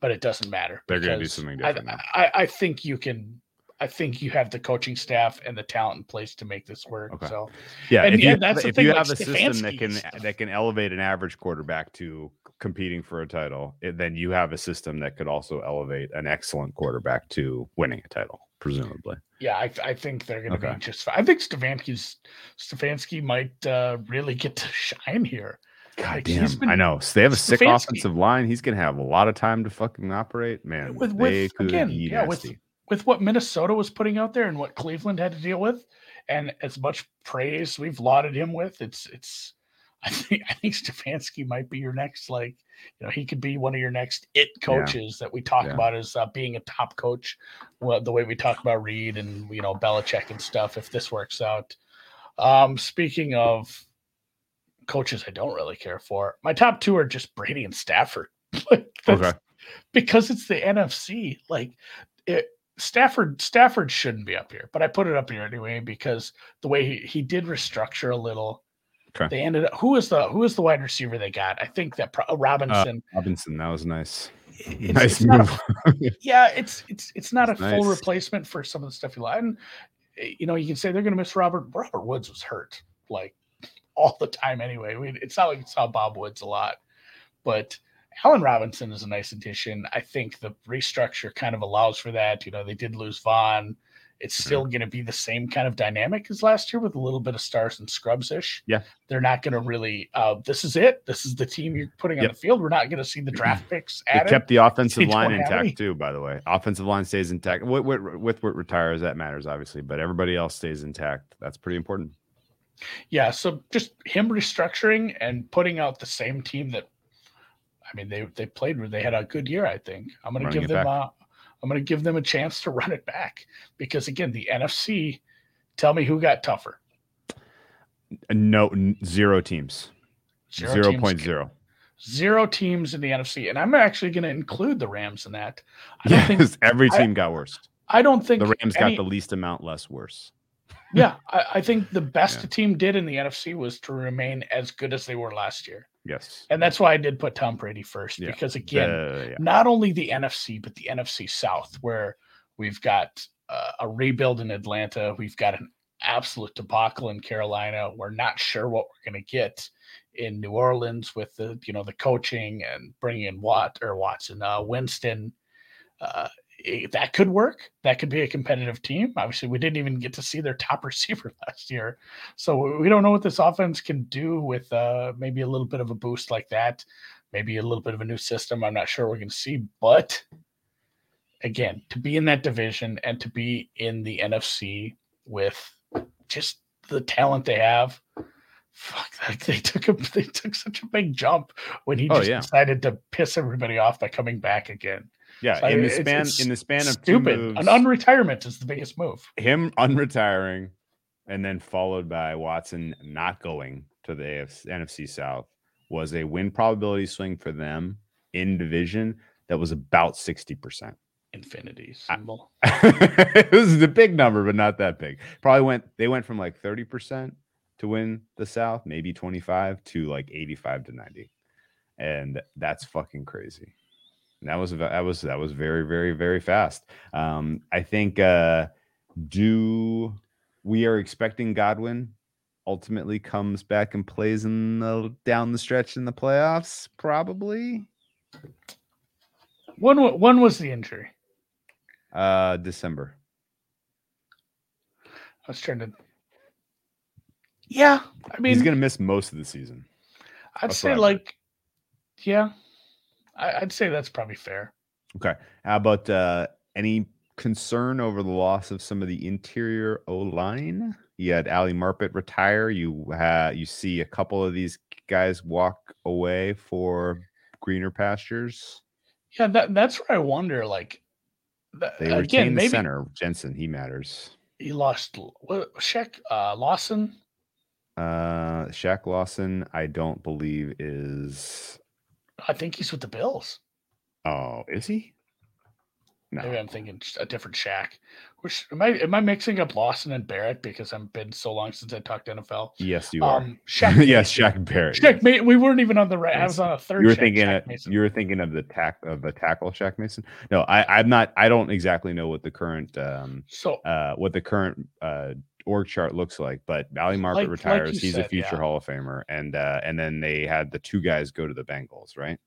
but it doesn't matter. They're gonna do something different now. I, I think you can. I think you have the coaching staff and the talent in place to make this work. Okay. So Yeah, And if yeah, you, that's the if thing, you like have a system that can stuff. that can elevate an average quarterback to competing for a title, then you have a system that could also elevate an excellent quarterback to winning a title, presumably. yeah, I, I think they're going to Okay. be just. I think Stefanski's Stefanski might uh, really get to shine here. God Like, damn, been- I know. So they have a sick Stefanski- offensive line. He's gonna have a lot of time to fucking operate. Man, With- with- again, yeah, with-. With what Minnesota was putting out there and what Cleveland had to deal with, and as much praise we've lauded him with, it's it's. I think I think Stefanski might be your next like you know he could be one of your next it coaches that we talk Yeah. about as uh, being a top coach, well, the way we talk about Reid and you know Belichick and stuff. If this works out, um, speaking of coaches, I don't really care for. My top two are just Brady and Stafford. Like, Okay. because it's the NFC. Like it, Stafford, Stafford shouldn't be up here, but I put it up here anyway because the way he, he did restructure a little. Okay. They ended up. Who is the who is the wide receiver they got? I think that Pro- Robinson. Robinson, that was nice. it's, nice it's not a- move. yeah, it's it's it's not That's a full replacement for some of the stuff you like. And eh, you know, you can say they're going to miss Robert. Robert Woods was hurt like all the time anyway. We, it's not like you saw Bob Woods a lot, but Allen Robinson is a nice addition. I think the restructure kind of allows for that. You know, they did lose Von. It's Mm-hmm. still going to be the same kind of dynamic as last year with a little bit of stars and scrubs ish. Yeah. They're not going to really, uh, this is it. This is the team you're putting on the field. We're not going to see the draft picks They added. kept the offensive line intact too. By the way, offensive line stays intact. With with Whit retires, that matters obviously, but everybody else stays intact. That's pretty important. Yeah, so just him restructuring and putting out the same team that I mean they they played with they had a good year, I think. I'm gonna give them a I'm gonna give them a chance to run it back. Because again, the NFC, tell me who got tougher. No, zero teams. Zero Zero teams zero. Zero teams in the NFC. And I'm actually gonna include the Rams in that. I don't think Yes, every I- team got worse. I don't think The Rams any- got the least amount less worse. yeah, I, I think the best Yeah. a team did in the NFC was to remain as good as they were last year. Yes. And that's why I did put Tom Brady first. Yeah. Because again, yeah. not only the NFC, but the NFC South, where we've got uh, a rebuild in Atlanta. We've got an absolute debacle in Carolina. We're not sure what we're going to get in New Orleans with the you know the coaching and bringing in Watt or Watson, uh, Winston. Uh, that could work. That could be a competitive team. Obviously, we didn't even get to see their top receiver last year, so we don't know what this offense can do with uh, maybe a little bit of a boost like that maybe a little bit of a new system. I'm not sure we're going to see, but again, to be in that division and to be in the NFC with just the talent they have, fuck that they took a they took such a big jump when he Oh, just yeah. decided to piss everybody off by coming back again. Yeah, So, I in the mean, it's- span it's in the span of two Stupid. moves, An unretirement is the biggest move. him unretiring, and then followed by Watson not going to the AFC, NFC South was a win probability swing for them in division that was about sixty percent. Infinity symbol. it was a big number, but not that big. Probably went they went from like 30% to win the South, maybe 25 to like 85 to 90. And that's fucking crazy. And that was that was that was very, very, very fast. Um, I think uh do we are expecting Godwin ultimately comes back and plays in the down the stretch in the playoffs, probably. One wa- one was the injury. Uh December. I was trying to. Yeah, I mean, He's gonna miss most of the season. I'd That's say what I've heard. like, yeah, I, I'd say that's probably fair. Okay. How about uh, any concern over the loss of some of the interior O line? You had Ali Marpet retire. You had you see a couple of these guys walk away for greener pastures. Yeah, that that's where I wonder. Like, th- They retain again, the maybe center. Jensen, he matters. he lost what Shaq uh, Lawson. Uh, Shaq Lawson, I don't believe is. I think he's with the Bills. Oh, is he? No. Maybe I'm thinking a different Shaq. Which am I am I mixing up Lawson and Barrett because I've been so long since I talked NFL? Yes, you are. Um, Shaq. yes. Shaq Barrett. Shaq. Ma- we weren't even on the right. I was on a third. you were Shaq- thinking Shaq of, you were thinking of the tack of the tackle Shaq Mason. No, I, I'm not. I don't exactly know what the current um so uh what the current uh org chart looks like, but Ali Marpet Like- like retires. you He's a future yeah. Hall of Famer, and uh and then they had the two guys go to the Bengals, right?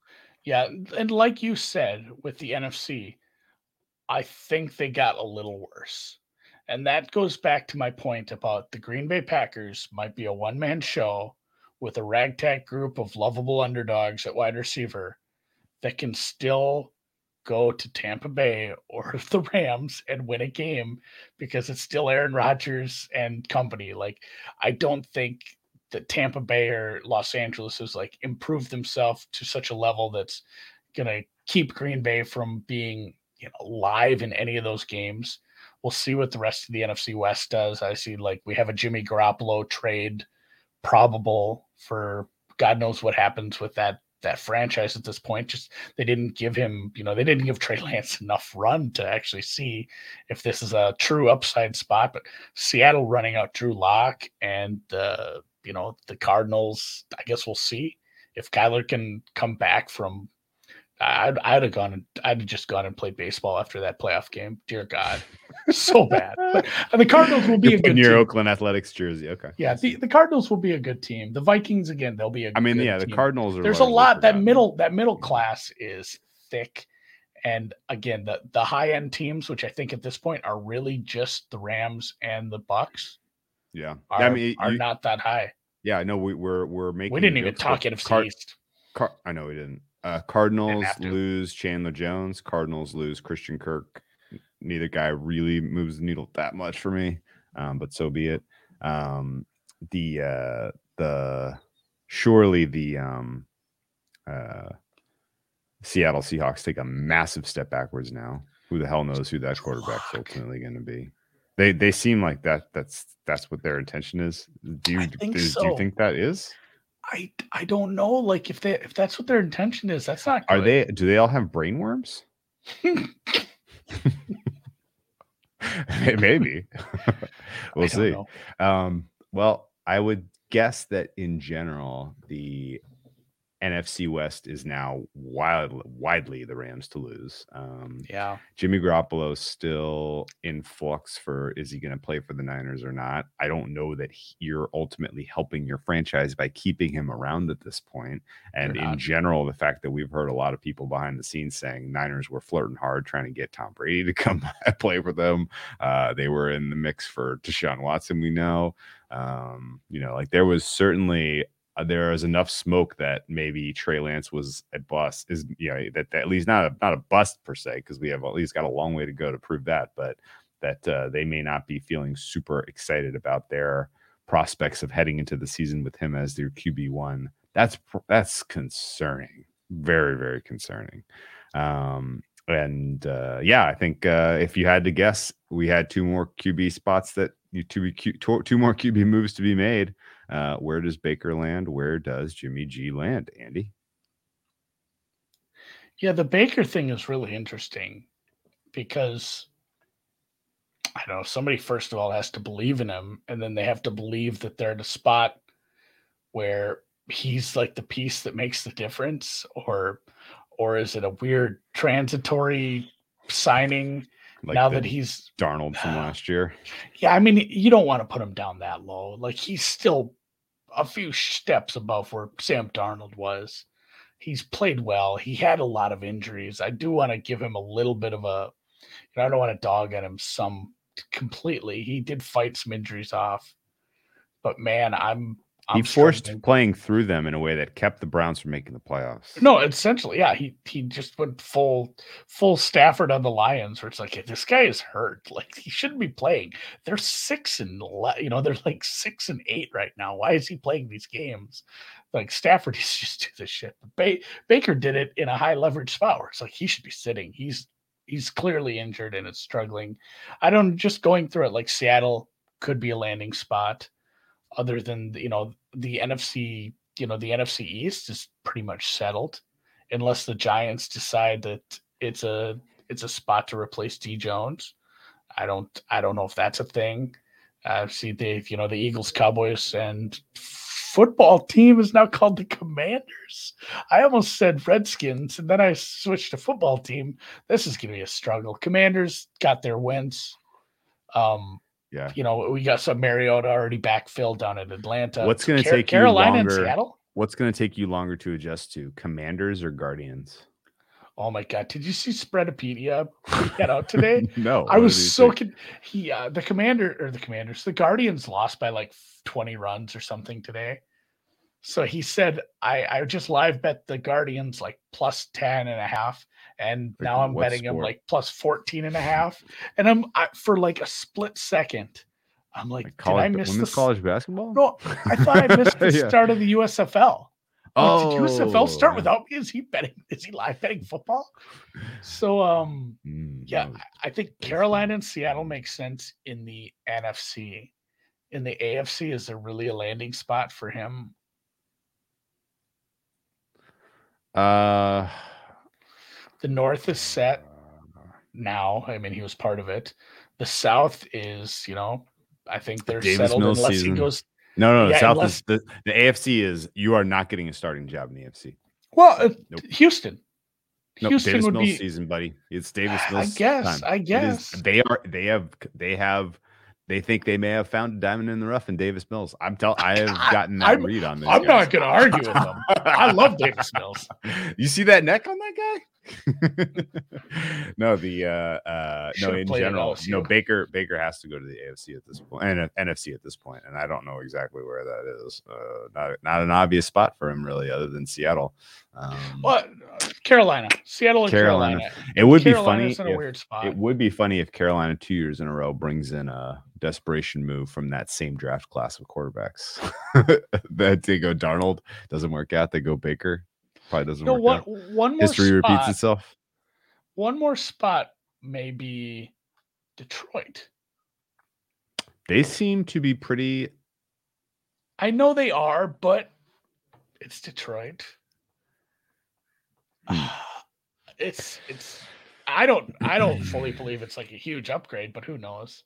Yeah, and like you said with the NFC, I think they got a little worse. And that goes back to my point about the Green Bay Packers might be a one man show with a ragtag group of lovable underdogs at wide receiver that can still go to Tampa Bay or the Rams and win a game because it's still Aaron Rodgers and company. Like, I don't think that Tampa Bay or Los Angeles has like improved themselves to such a level that's going to keep Green Bay from being you know live in any of those games. We'll see what the rest of the NFC West does. I see like we have a Jimmy Garoppolo trade probable for God knows what happens with that that franchise at this point. Just they didn't give him, you know, they didn't give Trey Lance enough run to actually see if this is a true upside spot. But Seattle running out Drew Lock and the, you know, the Cardinals, I guess we'll see if Kyler can come back from I'd, I'd have gone and I'd have just gone and played baseball after that playoff game. Dear God, so bad. But the Cardinals will be You're a good your team. Oakland Athletics jersey. Okay. Yeah, the, the Cardinals will be a good team. The Vikings again, they'll be a. I mean, yeah, the team. Cardinals are. There's a lot that middle that middle class is thick, and again, the the high end teams, which I think at this point are really just the Rams and the Bucs, Yeah. are, I mean, are you- not that high. yeah, I know we, we're we're making. We didn't even talk NFC Car- East. Car- I know we didn't. Uh, Cardinals lose Chandler Jones. Cardinals lose Christian Kirk. Neither guy really moves the needle that much for me, um, but so be it. Um, the uh, the surely the um, uh, Seattle Seahawks take a massive step backwards now. Who the hell knows who that quarterback's ultimately going to be? They they seem like that. That's that's what their intention is. Do you do, do you think that is? I I don't know. Like if they if that's what their intention is, that's not. Are they? Do they all have brain worms? Maybe. We'll see. know. Um, well, I would guess that in general, the NFC West is now wild, widely the Rams to lose. Um, Yeah, Jimmy Garoppolo still in flux for is he going to play for the Niners or not? I don't know that he- you're ultimately helping your franchise by keeping him around at this point. And in general, the fact that we've heard a lot of people behind the scenes saying Niners were flirting hard trying to get Tom Brady to come play for them. Uh, they were in the mix for Deshaun Watson. We know, um, you know, like there was certainly there is enough smoke that maybe Trey Lance was a bust. Is you know that, that at least not a not a bust per se because we have at least got a long way to go to prove that, but that uh, they may not be feeling super excited about their prospects of heading into the season with him as their QB one. That's that's concerning, very very concerning. Um, and uh, yeah, I think uh, if you had to guess, we had two more QB spots that you two two more QB moves to be made. Uh, where does Baker land? Where does Jimmy G land? Andy, yeah. The Baker thing is really interesting because I don't know. Somebody first of all has to believe in him, and then they have to believe that they're at a spot where he's like the piece that makes the difference, or or is it a weird transitory signing like now that he's Darnold from last year. Yeah, I mean, you don't want to put him down that low. Like he's still a few steps above where Sam Darnold was. He's played well. He had a lot of injuries. I do want to give him a little bit of a. You know, I don't want to dog at him some completely. He did fight some injuries off, but man, I'm. I'm he forced struggling. playing through them in a way that kept the Browns from making the playoffs. No, essentially, yeah. He he just went full full Stafford on the Lions, where it's like this guy is hurt. Like he shouldn't be playing. They're six and you know they're like six and eight right now. Why is he playing these games? Like Stafford is just do this shit. Ba- Baker did it in a high leverage spot where it's like he should be sitting. He's he's clearly injured and it's struggling. I don't just going through it like Seattle could be a landing spot. Other than you know the NFC you know the NFC East is pretty much settled, unless the Giants decide that it's a it's a spot to replace D Jones. I don't I don't know if that's a thing. Uh, see the you know the Eagles, Cowboys, and football team is now called the Commanders. I almost said Redskins, and then I switched to football team. This is going to be a struggle. Commanders got their wins. Um, Yeah. you know we got some Mariota already backfilled down in Atlanta. What's gonna Car- take you Carolina and longer- Seattle? What's going to take you longer to adjust to, Commanders or Guardians? Oh my god! Did you see Spreadopedia get out today? no, I was so con- he uh, the commander or the commanders the Guardians lost by like twenty runs or something today. So he said, I, I just live bet the Guardians like plus 10 and a half. And now I'm betting him like plus 14 and a half. And I'm I, for like a split second, I'm like, Like did college, I miss the college basketball? No, I thought I missed the Yeah. start of the USFL. Oh, did USFL start yeah. without me? Is he betting? Is he live betting football? So, um, Mm, yeah. I think Carolina and Seattle make sense in the NFC. In the AFC, is there really a landing spot for him? Uh, The North is set now. I mean, he was part of it. The South is, you know, I think they're Davis settled Mills unless season. he goes. no, no, the Yeah, South unless- is the, the AFC is you are not getting a starting job in the AFC. Well, uh, Nope. Houston. No, Houston Davis would Mills be. season, buddy. It's Davis Mills. I guess. time. I It is- guess. they are. They have. They have. They think they may have found a diamond in the rough in Davis Mills. I'm tell. I have gotten that I'm- read on this. I'm not going to argue with them. I love Davis Mills. You see that neck on that guy? no, the uh uh no in general, no Baker Baker has to go to the AFC at this point and NFC at this point, and I don't know exactly where that is. Uh, not not an obvious spot for him really, other than Seattle. Um, What? Carolina, Seattle, Carolina. Carolina. it would be funny. in a if- weird spot. it would be funny if Carolina two years in a row brings in a desperation move from that same draft class of quarterbacks. that they go Darnold doesn't work out. They go Baker. Probably doesn't no, work one out. one more History spot, repeats itself. One more spot, maybe Detroit. They seem to be pretty. I know they are, but it's Detroit. Hmm. it's it's. I don't I don't fully believe it's like a huge upgrade, but who knows?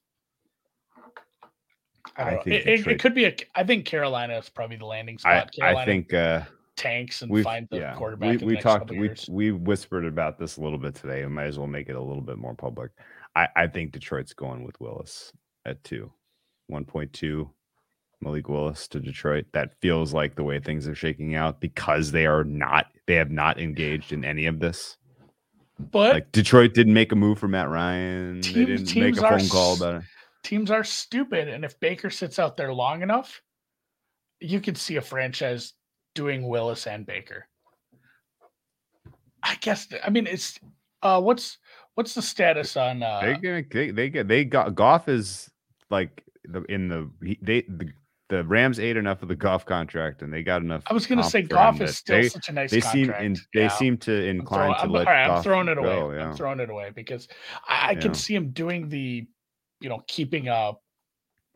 I, I think It, it- it could be a. I think Carolina is probably the landing I, spot. Carolina I think uh, tanks and we've find the yeah, quarterback. we, we talked we we whispered about this a little bit today. We might as well make it a little bit more public. I I think Detroit's going with Willis at two, one point two. Malik Willis to Detroit. That feels like the way things are shaking out because they are not. They have not engaged in any of this. But Like Detroit didn't make a move for Matt Ryan. Teams- they didn't make a phone call about it. teams are stupid, and if Baker sits out there long enough, you could see a franchise doing Willis and Baker. I guess. I mean, it's uh, what's what's the status on? Uh, They're gonna they they get they got Goff is like the in the they the, the Rams ate enough of the Goff contract and they got enough. I was going to say Goff is still they, such a nice they seem contract. in, they Yeah. seem to I'm, throw- inclined I'm, to let all right, I'm throwing it away. go, yeah. I'm throwing it away because I, I Yeah. can see him doing the, you know, keeping a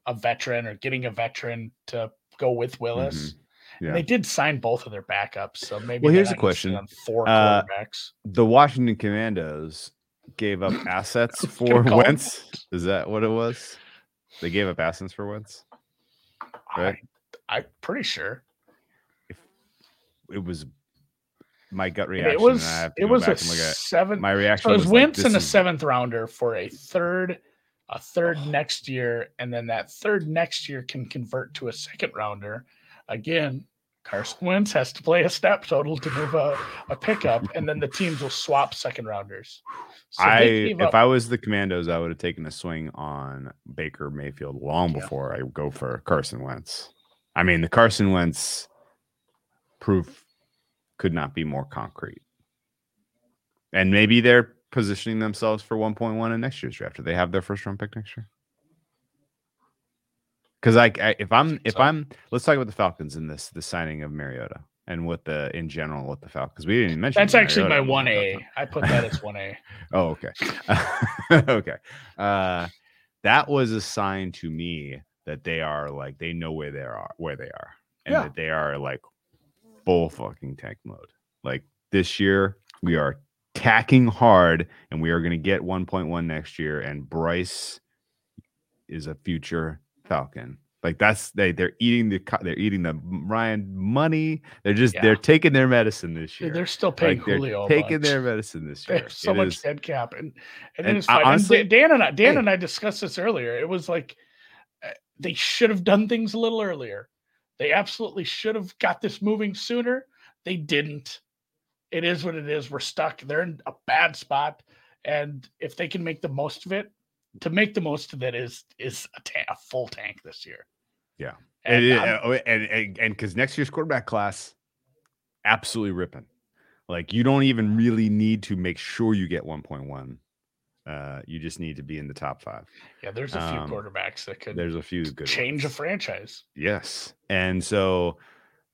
a veteran or getting a veteran to go with Willis. Yeah. And they did sign both of their backups, so maybe. Well, here's a question. On four Uh, quarterbacks. the Washington Commandos gave up assets for Wentz. Is that what it was? They gave up assets for Wentz. right. I, I'm pretty sure It was my gut reaction. it was. It was a back and look at seven. my reaction. So it was like, Wentz this and a is- seventh rounder for a third, a third next year, and then that third next year can convert to a second rounder. Again, Carson Wentz has to play a step total to move a, a pickup, and then the teams will swap second rounders. So I if up- I was the Commandos, I would have taken a swing on Baker Mayfield long Yeah. before I go for Carson Wentz. I mean, the Carson Wentz proof could not be more concrete. And maybe they're positioning themselves for 1.1 in next year's draft. Do they have their first round pick next year? Because like I, if I'm if I'm let's talk about the Falcons in this the signing of Mariota and what the in general what the Falcons we didn't even mention that's actually my one A. I put that as one A. Oh, okay. okay. Uh that was a sign to me that they are like they know where they are where they are. And Yeah. that they are like full fucking tank mode. Like this year, we are tacking hard and we are gonna get 1.1 next year. And Bryce is a future Falcon. Like that's they they're eating the they're eating the Ryan money. They're just Yeah. they're taking their medicine this year. They're still paying Like, they're Julio. taking bunch. their medicine this year. so It much is- dead cap, and and, and I- fine. And honestly- Dan and I, Dan hey. and I discussed this earlier. It was like uh, they should have done things a little earlier. They absolutely should have got this moving sooner. They didn't. It is what it is. We're stuck. They're in a bad spot, and if they can make the most of it, to make the most of it is is a, ta- a full tank this year. Yeah. And And I'm- and and and and because next year's quarterback class, absolutely ripping. Like you don't even really need to make sure you get 1.1. Uh, you just need to be in the top five. yeah, there's a few um, quarterbacks that could There's a few good change ones. a franchise. Yes. And so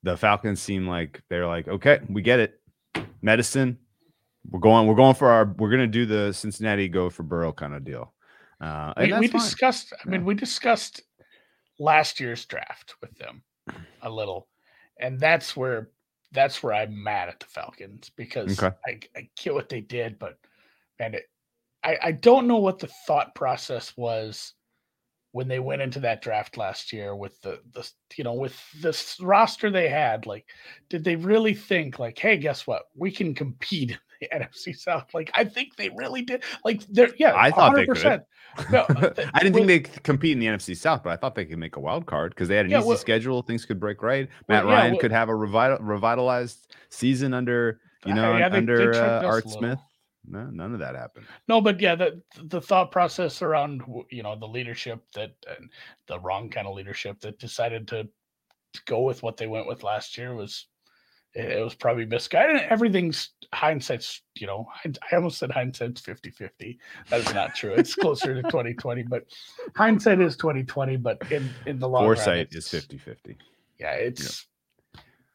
the Falcons seem like they're like, okay, we get it. Medicine. We're going, we're going for our, we're gonna do the Cincinnati go for Burrow kind of deal. Uh and We, we discussed. I mean, we discussed last year's draft with them a little, and that's where that's where I'm mad at the Falcons because Okay. I, I get what they did, but man, it, I I don't know what the thought process was when they went into that draft last year with the the you know with this roster they had. Like, did they really think like, hey, guess what? We can compete the NFC South. Like, I think they really did. Like, they're yeah, I thought they could. 100%. No, uh, I didn't well- think they could compete in the NFC South, but I thought they could make a wild card because they had an Yeah, easy well- schedule. Things could break right. Well, Matt yeah, Ryan well- could have a revital, revitalized season under, you Uh, know, yeah, they- they under uh, Art. Smith. No, none of that happened. No, but yeah, the the thought process around you know the leadership that and the wrong kind of leadership that decided to go with what they went with last year was it, was probably misguided. Everything's hindsight's you know hind- I almost said hindsight's 50-50. That is not true. It's closer to 2020, but hindsight is 2020, but in in the long run, Foresight is it's- 50 50. Yeah, it's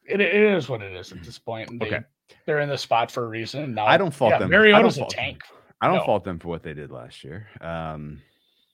it, it is what it is at this point. And they, Okay. they're in the spot for a reason. Now I don't fault yeah, them. I don't Mariota's a fault them. tank. I don't No. fault them for what they did last year. Um,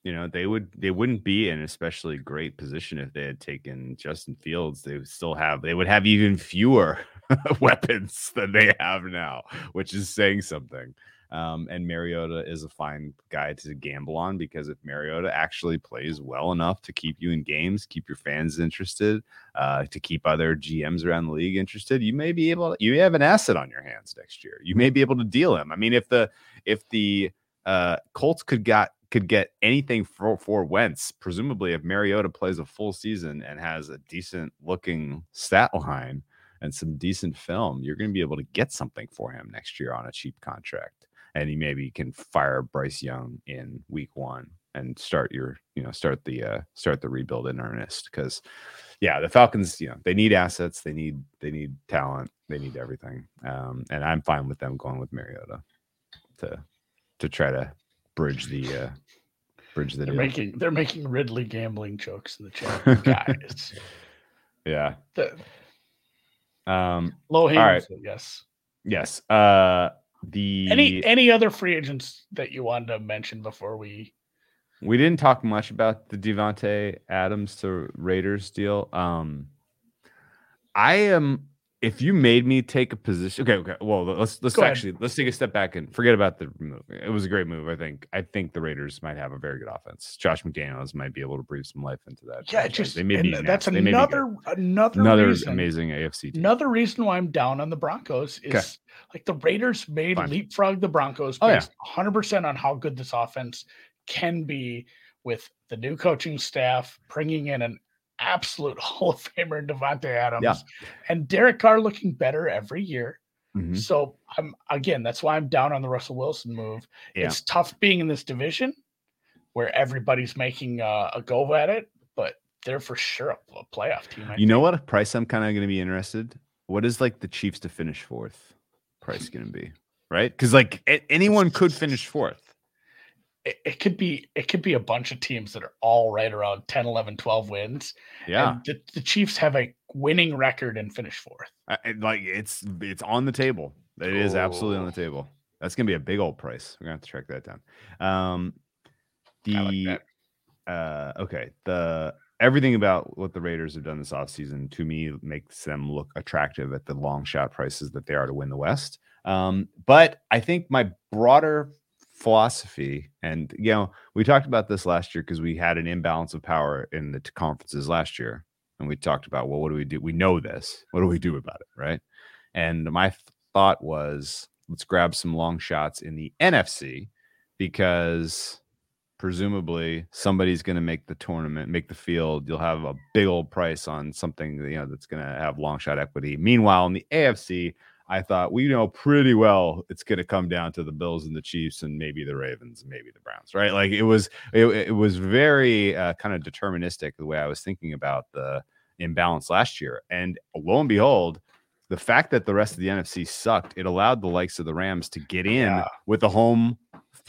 you know, they would they wouldn't be in especially great position if they had taken Justin Fields. They would still have they would have even fewer weapons than they have now, which is saying something. Um, and Mariota is a fine guy to gamble on because if Mariota actually plays well enough to keep you in games, keep your fans interested, uh, to keep other GMs around the league interested, you may be able to, you have an asset on your hands next year. You may be able to deal him. I mean, if the if the uh, Colts could got could get anything for for Wentz, presumably if Mariota plays a full season and has a decent looking stat line and some decent film, you're going to be able to get something for him next year on a cheap contract, and he maybe can fire Bryce Young in Week One and start your you know start the uh, start the rebuild in earnest. Because yeah the Falcons you know they need assets they need they need talent they need everything. Um, and I'm fine with them going with Mariota to to try to bridge the uh bridge the They're deal. making they're making Ridley gambling jokes in the chat. Guys, yeah the um low hanging right. yes. yes uh the Any any other free agents that you wanted to mention before we? we didn't talk much about the Davante Adams to Raiders deal um I am if you made me take a position okay okay well let's let's Go ahead. actually let's take a step back and forget about the move it was a great move i think i think the raiders might have a very good offense josh mcdaniels might be able to breathe some life into that Yeah, just they may be that's nasty. They may be another another another reason, amazing afc team. Another reason why I'm down on the Broncos is 'Kay. like the Raiders made Fine. leapfrog the Broncos Oh, yeah. 100% on how good this offense can be with the new coaching staff, bringing in an absolute Hall of Famer in Davante Adams, and Derek Carr looking better every year. Mhm. So I'm again, that's why I'm down on the Russell Wilson move. Yeah. It's tough being in this division where everybody's making uh, a go at it, but they're for sure a, a playoff team. I you know what price i'm kind of going to be interested what is like the chiefs to finish fourth price going to be right because like anyone could finish fourth it, it could be it could be a bunch of teams that are all right around 10 11 12 wins yeah and the, the chiefs have a winning record and finish fourth I- like it's it's on the table. It is absolutely on the Oh. table. That's gonna be a big old price. We're gonna have to track that down. Um, I like the uh, okay, the everything about what the Raiders have done this offseason to me makes them look attractive at the long shot prices that they are to win the West. Um, but I think my broader philosophy, and you know, we talked about this last year because we had an imbalance of power in the t- conferences last year, and we talked about, well, what do we do? We know this. What do we do about it, right? And my th- thought was, let's grab some long shots in the NFC because presumably somebody's going to make the tournament, make the field. You'll have a big old price on something you know that's going to have long shot equity. Meanwhile, in the AFC, I thought we know pretty well it's going to come down to the Bills and the Chiefs and maybe the Ravens maybe the Browns, right? Like it was, it, it was very uh, kind of deterministic the way I was thinking about the imbalance last year. And lo and behold, the fact that the rest of the NFC sucked, it allowed the likes of the Rams to get in Yeah. with a home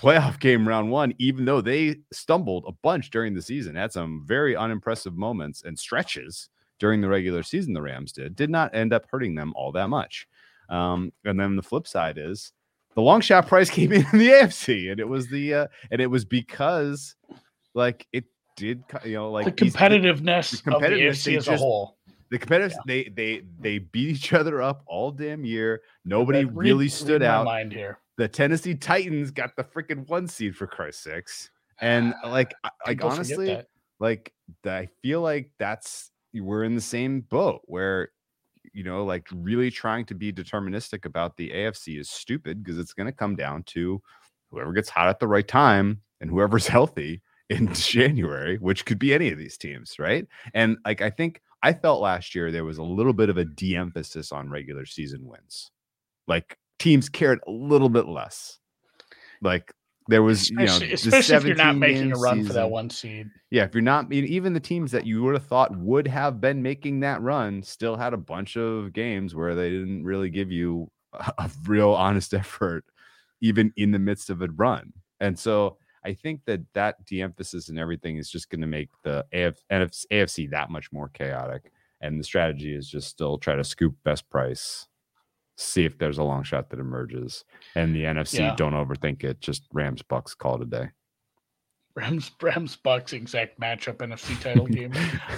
playoff game round one, even though they stumbled a bunch during the season, had some very unimpressive moments and stretches during the regular season. The Rams did did not end up hurting them all that much. Um, and then the flip side is the long shot price came in in the AFC, and it was the uh, and it was because like it did, you know, like the these- competitiveness, the of the competitiveness, AFC as a whole. the competitors they they they beat each other up all damn year. Nobody really read stood out. Mind here. The Tennessee Titans got the freaking one seed for Christ's sakes. And like I- like honestly, like I feel like that's we're in the same boat where you know like really trying to be deterministic about the AFC is stupid because it's going to come down to whoever gets hot at the right time and whoever's healthy in January, which could be any of these teams, right? And like I think I felt last year there was a little bit of a de-emphasis on regular season wins. Like teams cared a little bit less. Like there was, especially, you know, the especially if you're not making a run for that one seed. Yeah, if you're not even the teams that you would have thought would have been making that run still had a bunch of games where they didn't really give you a, a real honest effort, even in the midst of a run. And so I think that that de-emphasis and everything is just going to make the AF, AFC that much more chaotic. And the strategy is just still try to scoop best price, see if there's a long shot that emerges. And the NFC, Yeah. don't overthink it. Just Rams, Bucs, call it a day. Rams, Rams, Bucs exact matchup NFC title game.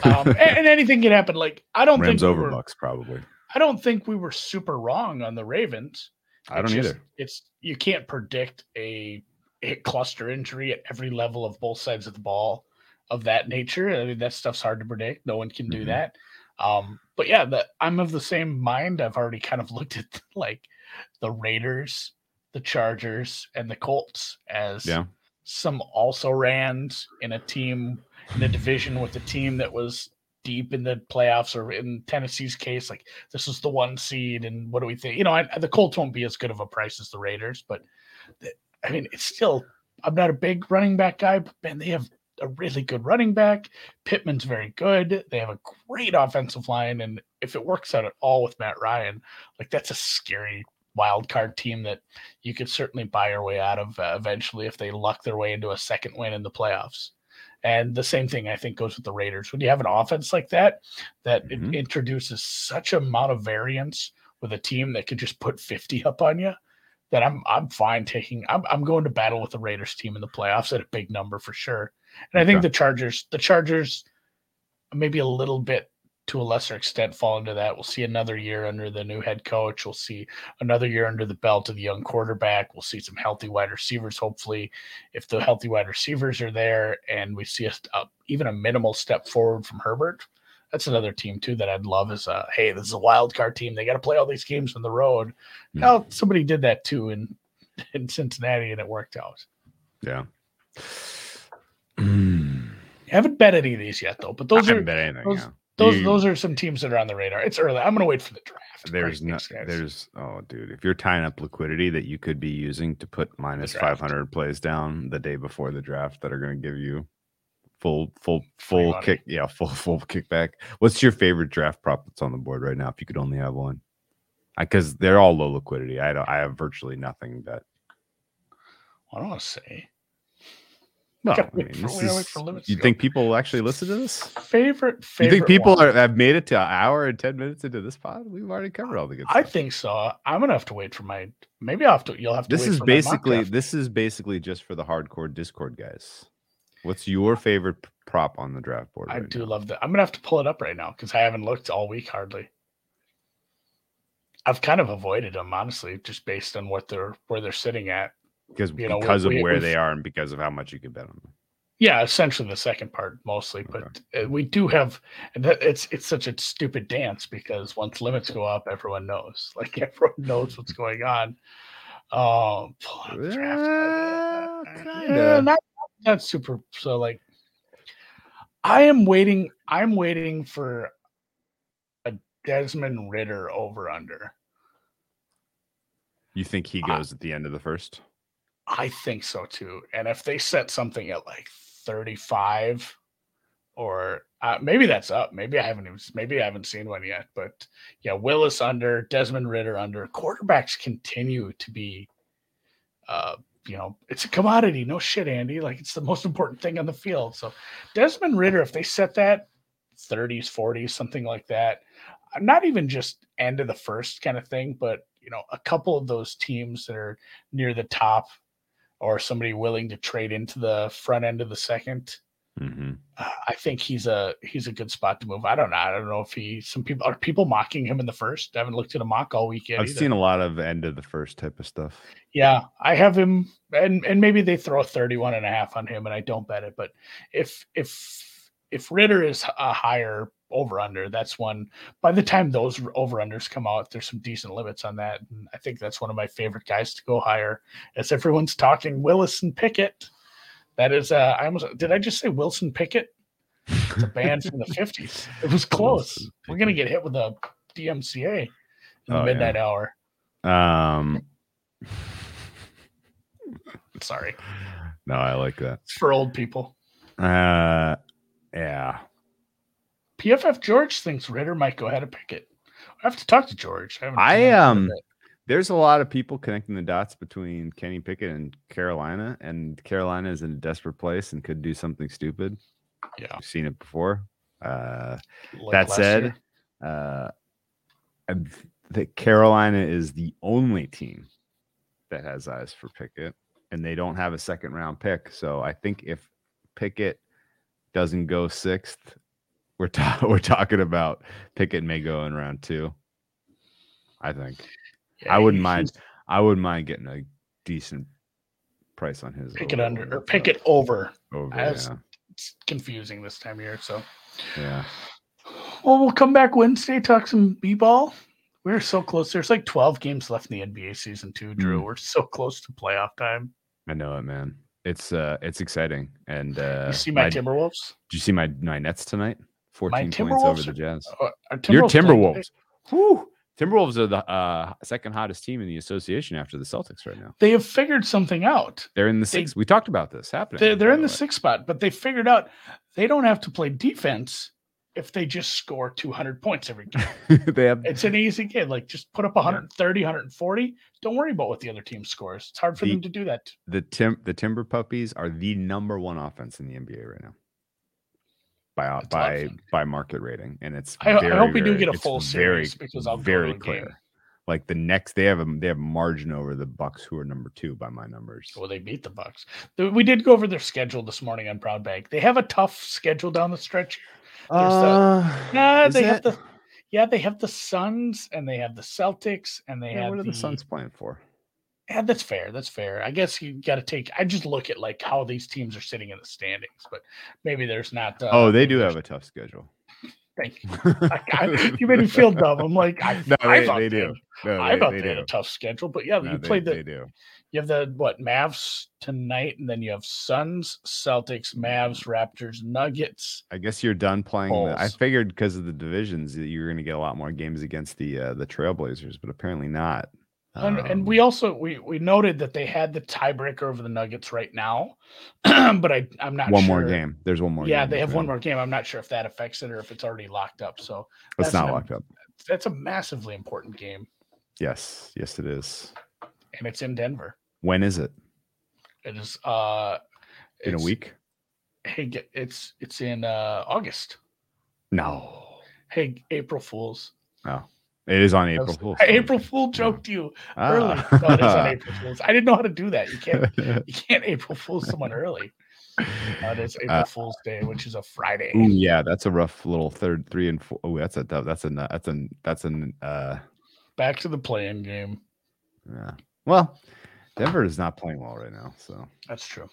Um, and, and anything can happen. Like I don't Rams think we over were, Bucs, probably. I don't think we were super wrong on the Ravens. I don't just- either. It's you can't predict a, a cluster injury at every level of both sides of the ball of that nature. I mean, that stuff's hard to predict. No one can do Mhm. that. Um, but yeah, the, I'm of the same mind. I've already kind of looked at like the Raiders, the Chargers, and the Colts as Yeah. some also rans in a team in a division with a team that was deep in the playoffs or in Tennessee's case, like this is the one seed. And what do we think? You know, I, the Colts won't be as good of a price as the Raiders, but th- I mean, it's still, I'm not a big running back guy, but man, they have a really good running back. Pittman's very good. They have a great offensive line. And if it works out at all with Matt Ryan, like that's a scary wild card team that you could certainly buy your way out of uh, eventually if they luck their way into a second win in the playoffs. And the same thing I think goes with the Raiders. When you have an offense like that, that it Mhm. introduces such amount of variance with a team that could just put 50 up on you, that I'm I'm fine taking I'm I'm going to battle with the Raiders team in the playoffs at a big number for sure. And I think Okay. the Chargers, the Chargers maybe a little bit to a lesser extent fall into that. We'll see another year under the new head coach. We'll see another year under the belt of the young quarterback. We'll see some healthy wide receivers, hopefully, if the healthy wide receivers are there, and we see a, a- even a minimal step forward from Herbert. That's another team too that I'd love. Is a hey, this is a wild card team. They got to play all these games on the road. Hmm. Well, somebody did that too in in Cincinnati, and it worked out. Yeah. Mm. Haven't bet any of these yet though, but I those are bet anything. those- yeah. those You- those are some teams that are on the radar. It's early. I'm gonna wait for the draft. there's no guys. there's oh dude if you're tying up liquidity that you could be using to put 500 plays down the day before the draft that are going to give you full full full kick yeah full full kickback what's your favorite draft prop that's on the board right now if you could only have one because they're all low liquidity i don't i have virtually nothing that I don't want to say well, I mean, this we gotta wait is- you think people will actually listen to this favorite. you think people one. are, have made it to an hour and 10 minutes into this pod we've already covered all the good stuff. I stuff think so. I'm gonna have to wait for my. Maybe I'll have to. You'll have to. this is basically this is basically just for the hardcore discord guys what's your favorite prop on the draft board I right do now? love that. I'm gonna have to pull it up right now because I haven't looked all week hardly. I've kind of avoided them honestly, just based on what they're where they're sitting at. Because you know, we- because of we- where we've- they are and because of how much you can bet on them Yeah, essentially the second part mostly, but uh, we do have. It's it's such a stupid dance because once limits go up, everyone knows. Like everyone knows what's going on. Um, pull up the draft. Uh, Yeah, not not super. So like, I am waiting. I'm waiting for a Desmond Ridder over under. You think he Uh, goes at the end of the first? I think so too. And if they set something at like 35 or uh, maybe that's up. Maybe I haven't even maybe I haven't seen one yet, but yeah, Willis under, Desmond Ridder under. Quarterbacks continue to be uh you know, it's a commodity. No shit, Andy. Like it's the most important thing on the field. So Desmond Ridder, if they set that 30s, 40s, something like that, uh, not even just end of the first kind of thing, but you know, a couple of those teams that are near the top or somebody willing to trade into the front end of the second. Mm-hmm. Uh, I think he's a he's a good spot to move. I don't know. I don't know if he. Some people are people mocking him in the first. I haven't looked at a mock all week yet. I've either. seen a lot of end of the first type of stuff. Yeah, I have him, and and maybe they throw 31 and a half on him, and I don't bet it. But if if if Ridder is a higher over under, that's one. By the time those over unders come out, there's some decent limits on that, and I think that's one of my favorite guys to go higher. As everyone's talking, Willis and Pickett. That is, uh, I almost did. I just say Wilson Pickett? It's a band from the 50s. It was close. We're gonna get hit with a DMCA in the Oh, yeah. midnight hour. Um, Sorry, no, I like that. it's for old people. Uh, yeah. PFF George thinks Ridder might go ahead of Pickett. I have to talk to George. I, I, seen him in a um. There's a lot of people connecting the dots between Kenny Pickett and Carolina, and Carolina is in a desperate place and could do something stupid. yeah. I've seen it before. Uh, like that said, uh, that Carolina is the only team that has eyes for Pickett, and they don't have a second round pick. So I think if Pickett doesn't go sixth, we're ta- we're talking about Pickett may go in round two. I think Yeah, I wouldn't mind. I wouldn't mind getting a decent price on his Pick it under or pick it over. over. I was- Yeah, It's confusing this time of year. So, yeah. well, we'll come back Wednesday, talk some b ball. We're so close. There's like 12 games left in the NBA season too, Drew. Mm. We're so close to playoff time. I know it, man. It's uh, it's exciting. And uh, you see my, my- Timberwolves? Did you see my my Nets tonight? Fourteen points over the Jazz. Uh, are Your Timberwolves Timberwolves. Whew. Timberwolves are the uh, second hottest team in the association after the Celtics right now. They have figured something out. They're in the They- six. We talked about this happening. They're, they're in the way. sixth spot, but they figured out they don't have to play defense if they just score 200 points every game. they have It's an easy game. Like just put up 130, 140. Don't worry about what the other team scores. It's hard for The- them to do that. the tim the Timber Puppies are the number one offense in the NBA right now. By That's by awesome. by market rating, and it's I, I hope we do get a it's full very, series because I'll very go to a clear. game. Like the next, they have a they have margin over the Bucks, who are number two by my numbers. Well, they beat the Bucks. We did go over their schedule this morning on Proud Bank. They have a tough schedule down the stretch. There's the- Uh, Nah, is they have it? the yeah, they have the Suns and they have the Celtics and they Yeah, have what are the, the Suns playing for? Yeah, that's fair. That's fair. I guess you got to take. I just look at like how these teams are sitting in the standings, but maybe there's not. Uh, oh, they do have a tough schedule. Thank you. Like, I, you made me feel dumb. I'm like, I, No, I they, thought they do. No, I they, thought they they, had a tough schedule, but yeah, No, you played the They do. you have the what Mavs tonight, and then you have Suns, Celtics, Mavs, Raptors, Nuggets. I guess you're done playing. The, I figured because of the divisions that you're going to get a lot more games against the uh, the Trailblazers, but apparently not. And, and Um, we also we we noted that they had the tiebreaker over the Nuggets right now, but I I'm not one sure. more game. There's one more. yeah, they have one more game. I'm not sure if that affects it or if it's already locked up. So. It's that's not an- locked up. that's a massively important game, Yes, yes, it is. and it's in Denver. When is it? It is uh In a week? Hey, it's it's in uh August. No. Hey, April Fools. It is on April Fool's. April Fool joked you early. Ah. No, it is on April Fools. I didn't know how to do that. You can't you can't April Fool someone early. Uh, it is April Uh, Fool's Day, which is a Friday. Ooh, yeah, that's a rough little third, three and four. Oh, that's a that's a that's a that's an uh Back to the playing game. yeah. Well, Denver is not playing well right now, so That's true.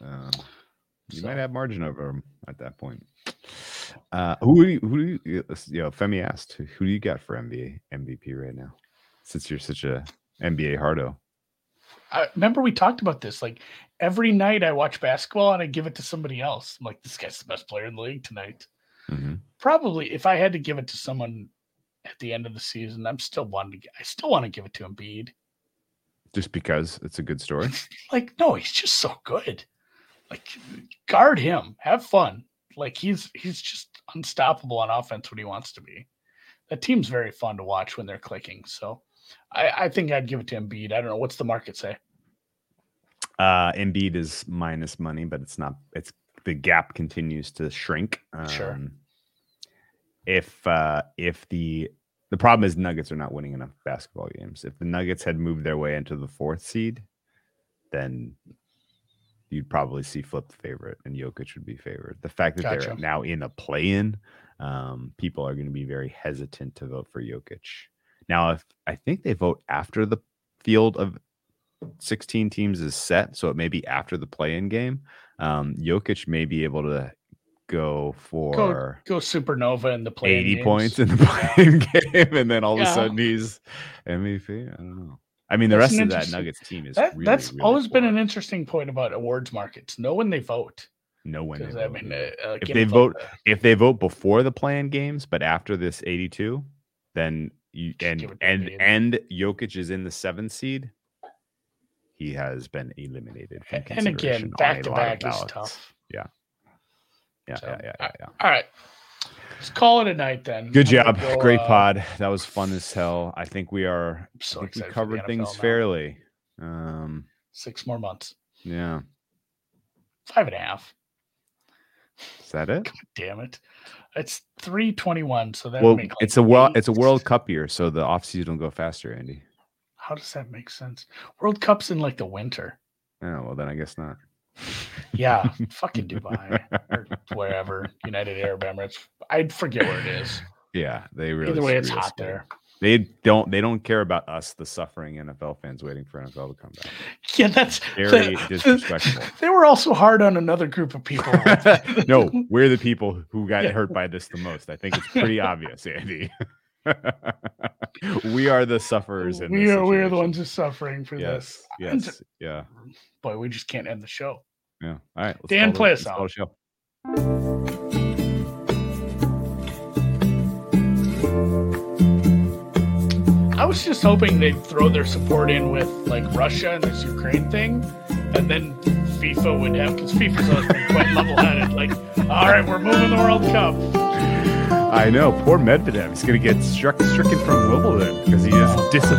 um, you So- might have margin over them at that point. Uh, who do you, who you, you know, Femi asked, who, do you got for NBA MVP right now? Since you're such a NBA hardo. I remember we talked about this. Like every night I watch basketball and I give it to somebody else. I'm like, this guy's the best player in the league tonight. Mhm. Probably if I had to give it to someone at the end of the season, I'm still wanting to I still want to give it to Embiid. just because it's a good story. Like, no, he's just so good. Like, guard him, have fun. Like he's he's just unstoppable on offense when he wants to be. That team's very fun to watch when they're clicking. So I, I think I'd give it to Embiid. I don't know what's the market say. Uh Embiid is minus money, but it's not it's the gap continues to shrink. Um, Sure. If uh if the the problem is Nuggets are not winning enough basketball games. If the Nuggets had moved their way into the fourth seed, then you'd probably see flip the favorite and Jokic would be favored. The fact that they're now in a play-in, um, people are going to be very hesitant to vote for Jokic. Now, if I think they vote after the field of 16 teams is set, so it may be after the play-in game. Um, Jokic may be able to go for Go go supernova in the play. 80 points in the play-in game, and then all of a sudden he's MVP. I don't know. I mean, the That's rest of that Nuggets team is That, really, that's really always been an interesting point about awards markets. Know when they vote. no one. Because I mean, uh, uh, If they vote- if they vote before the play-in games, but after this 82, then you Just and give it to and and Jokic is in the seventh seed. He has been eliminated and again, back to back is tough. Yeah, So, yeah, yeah, yeah, yeah. All right, let's call it a night then. Good job. go, Great uh, pod. That was fun as hell. I think we are so think we excited for the covered things now. fairly. Um, Six more months. yeah. Five and a half. Is that it? God damn it. It's three twenty one. So that Well, make like it's a world it's a World Cup year, so the off season will go faster, Andy. How does that make sense? World Cup's in like the winter. Oh, well then I guess not. Yeah, fucking Dubai or wherever, United Arab Emirates. I'd forget where it is. Yeah, they really Either way, it's hot good. there. They don't they don't care about us, the suffering NFL fans waiting for NFL to come back. Yeah, that's Very that- disrespectful. They were also hard on another group of people. no, we're the people who got Yeah. hurt by this the most. I think it's pretty obvious, Andy. we are the sufferers in we this are we are the situation. ones who's suffering for Yes, this. Yes, yeah, boy, we just can't end the show. Yeah. All right, let's Dan, play us out. show. I was just hoping they'd throw their support in with like Russia and this Ukraine thing, and then FIFA would have because FIFA's always been quite level-headed. Like, all right, we're moving the World Cup. I know. Poor Medvedev. He's going to get struck stricken from Wimbledon because he just disavowed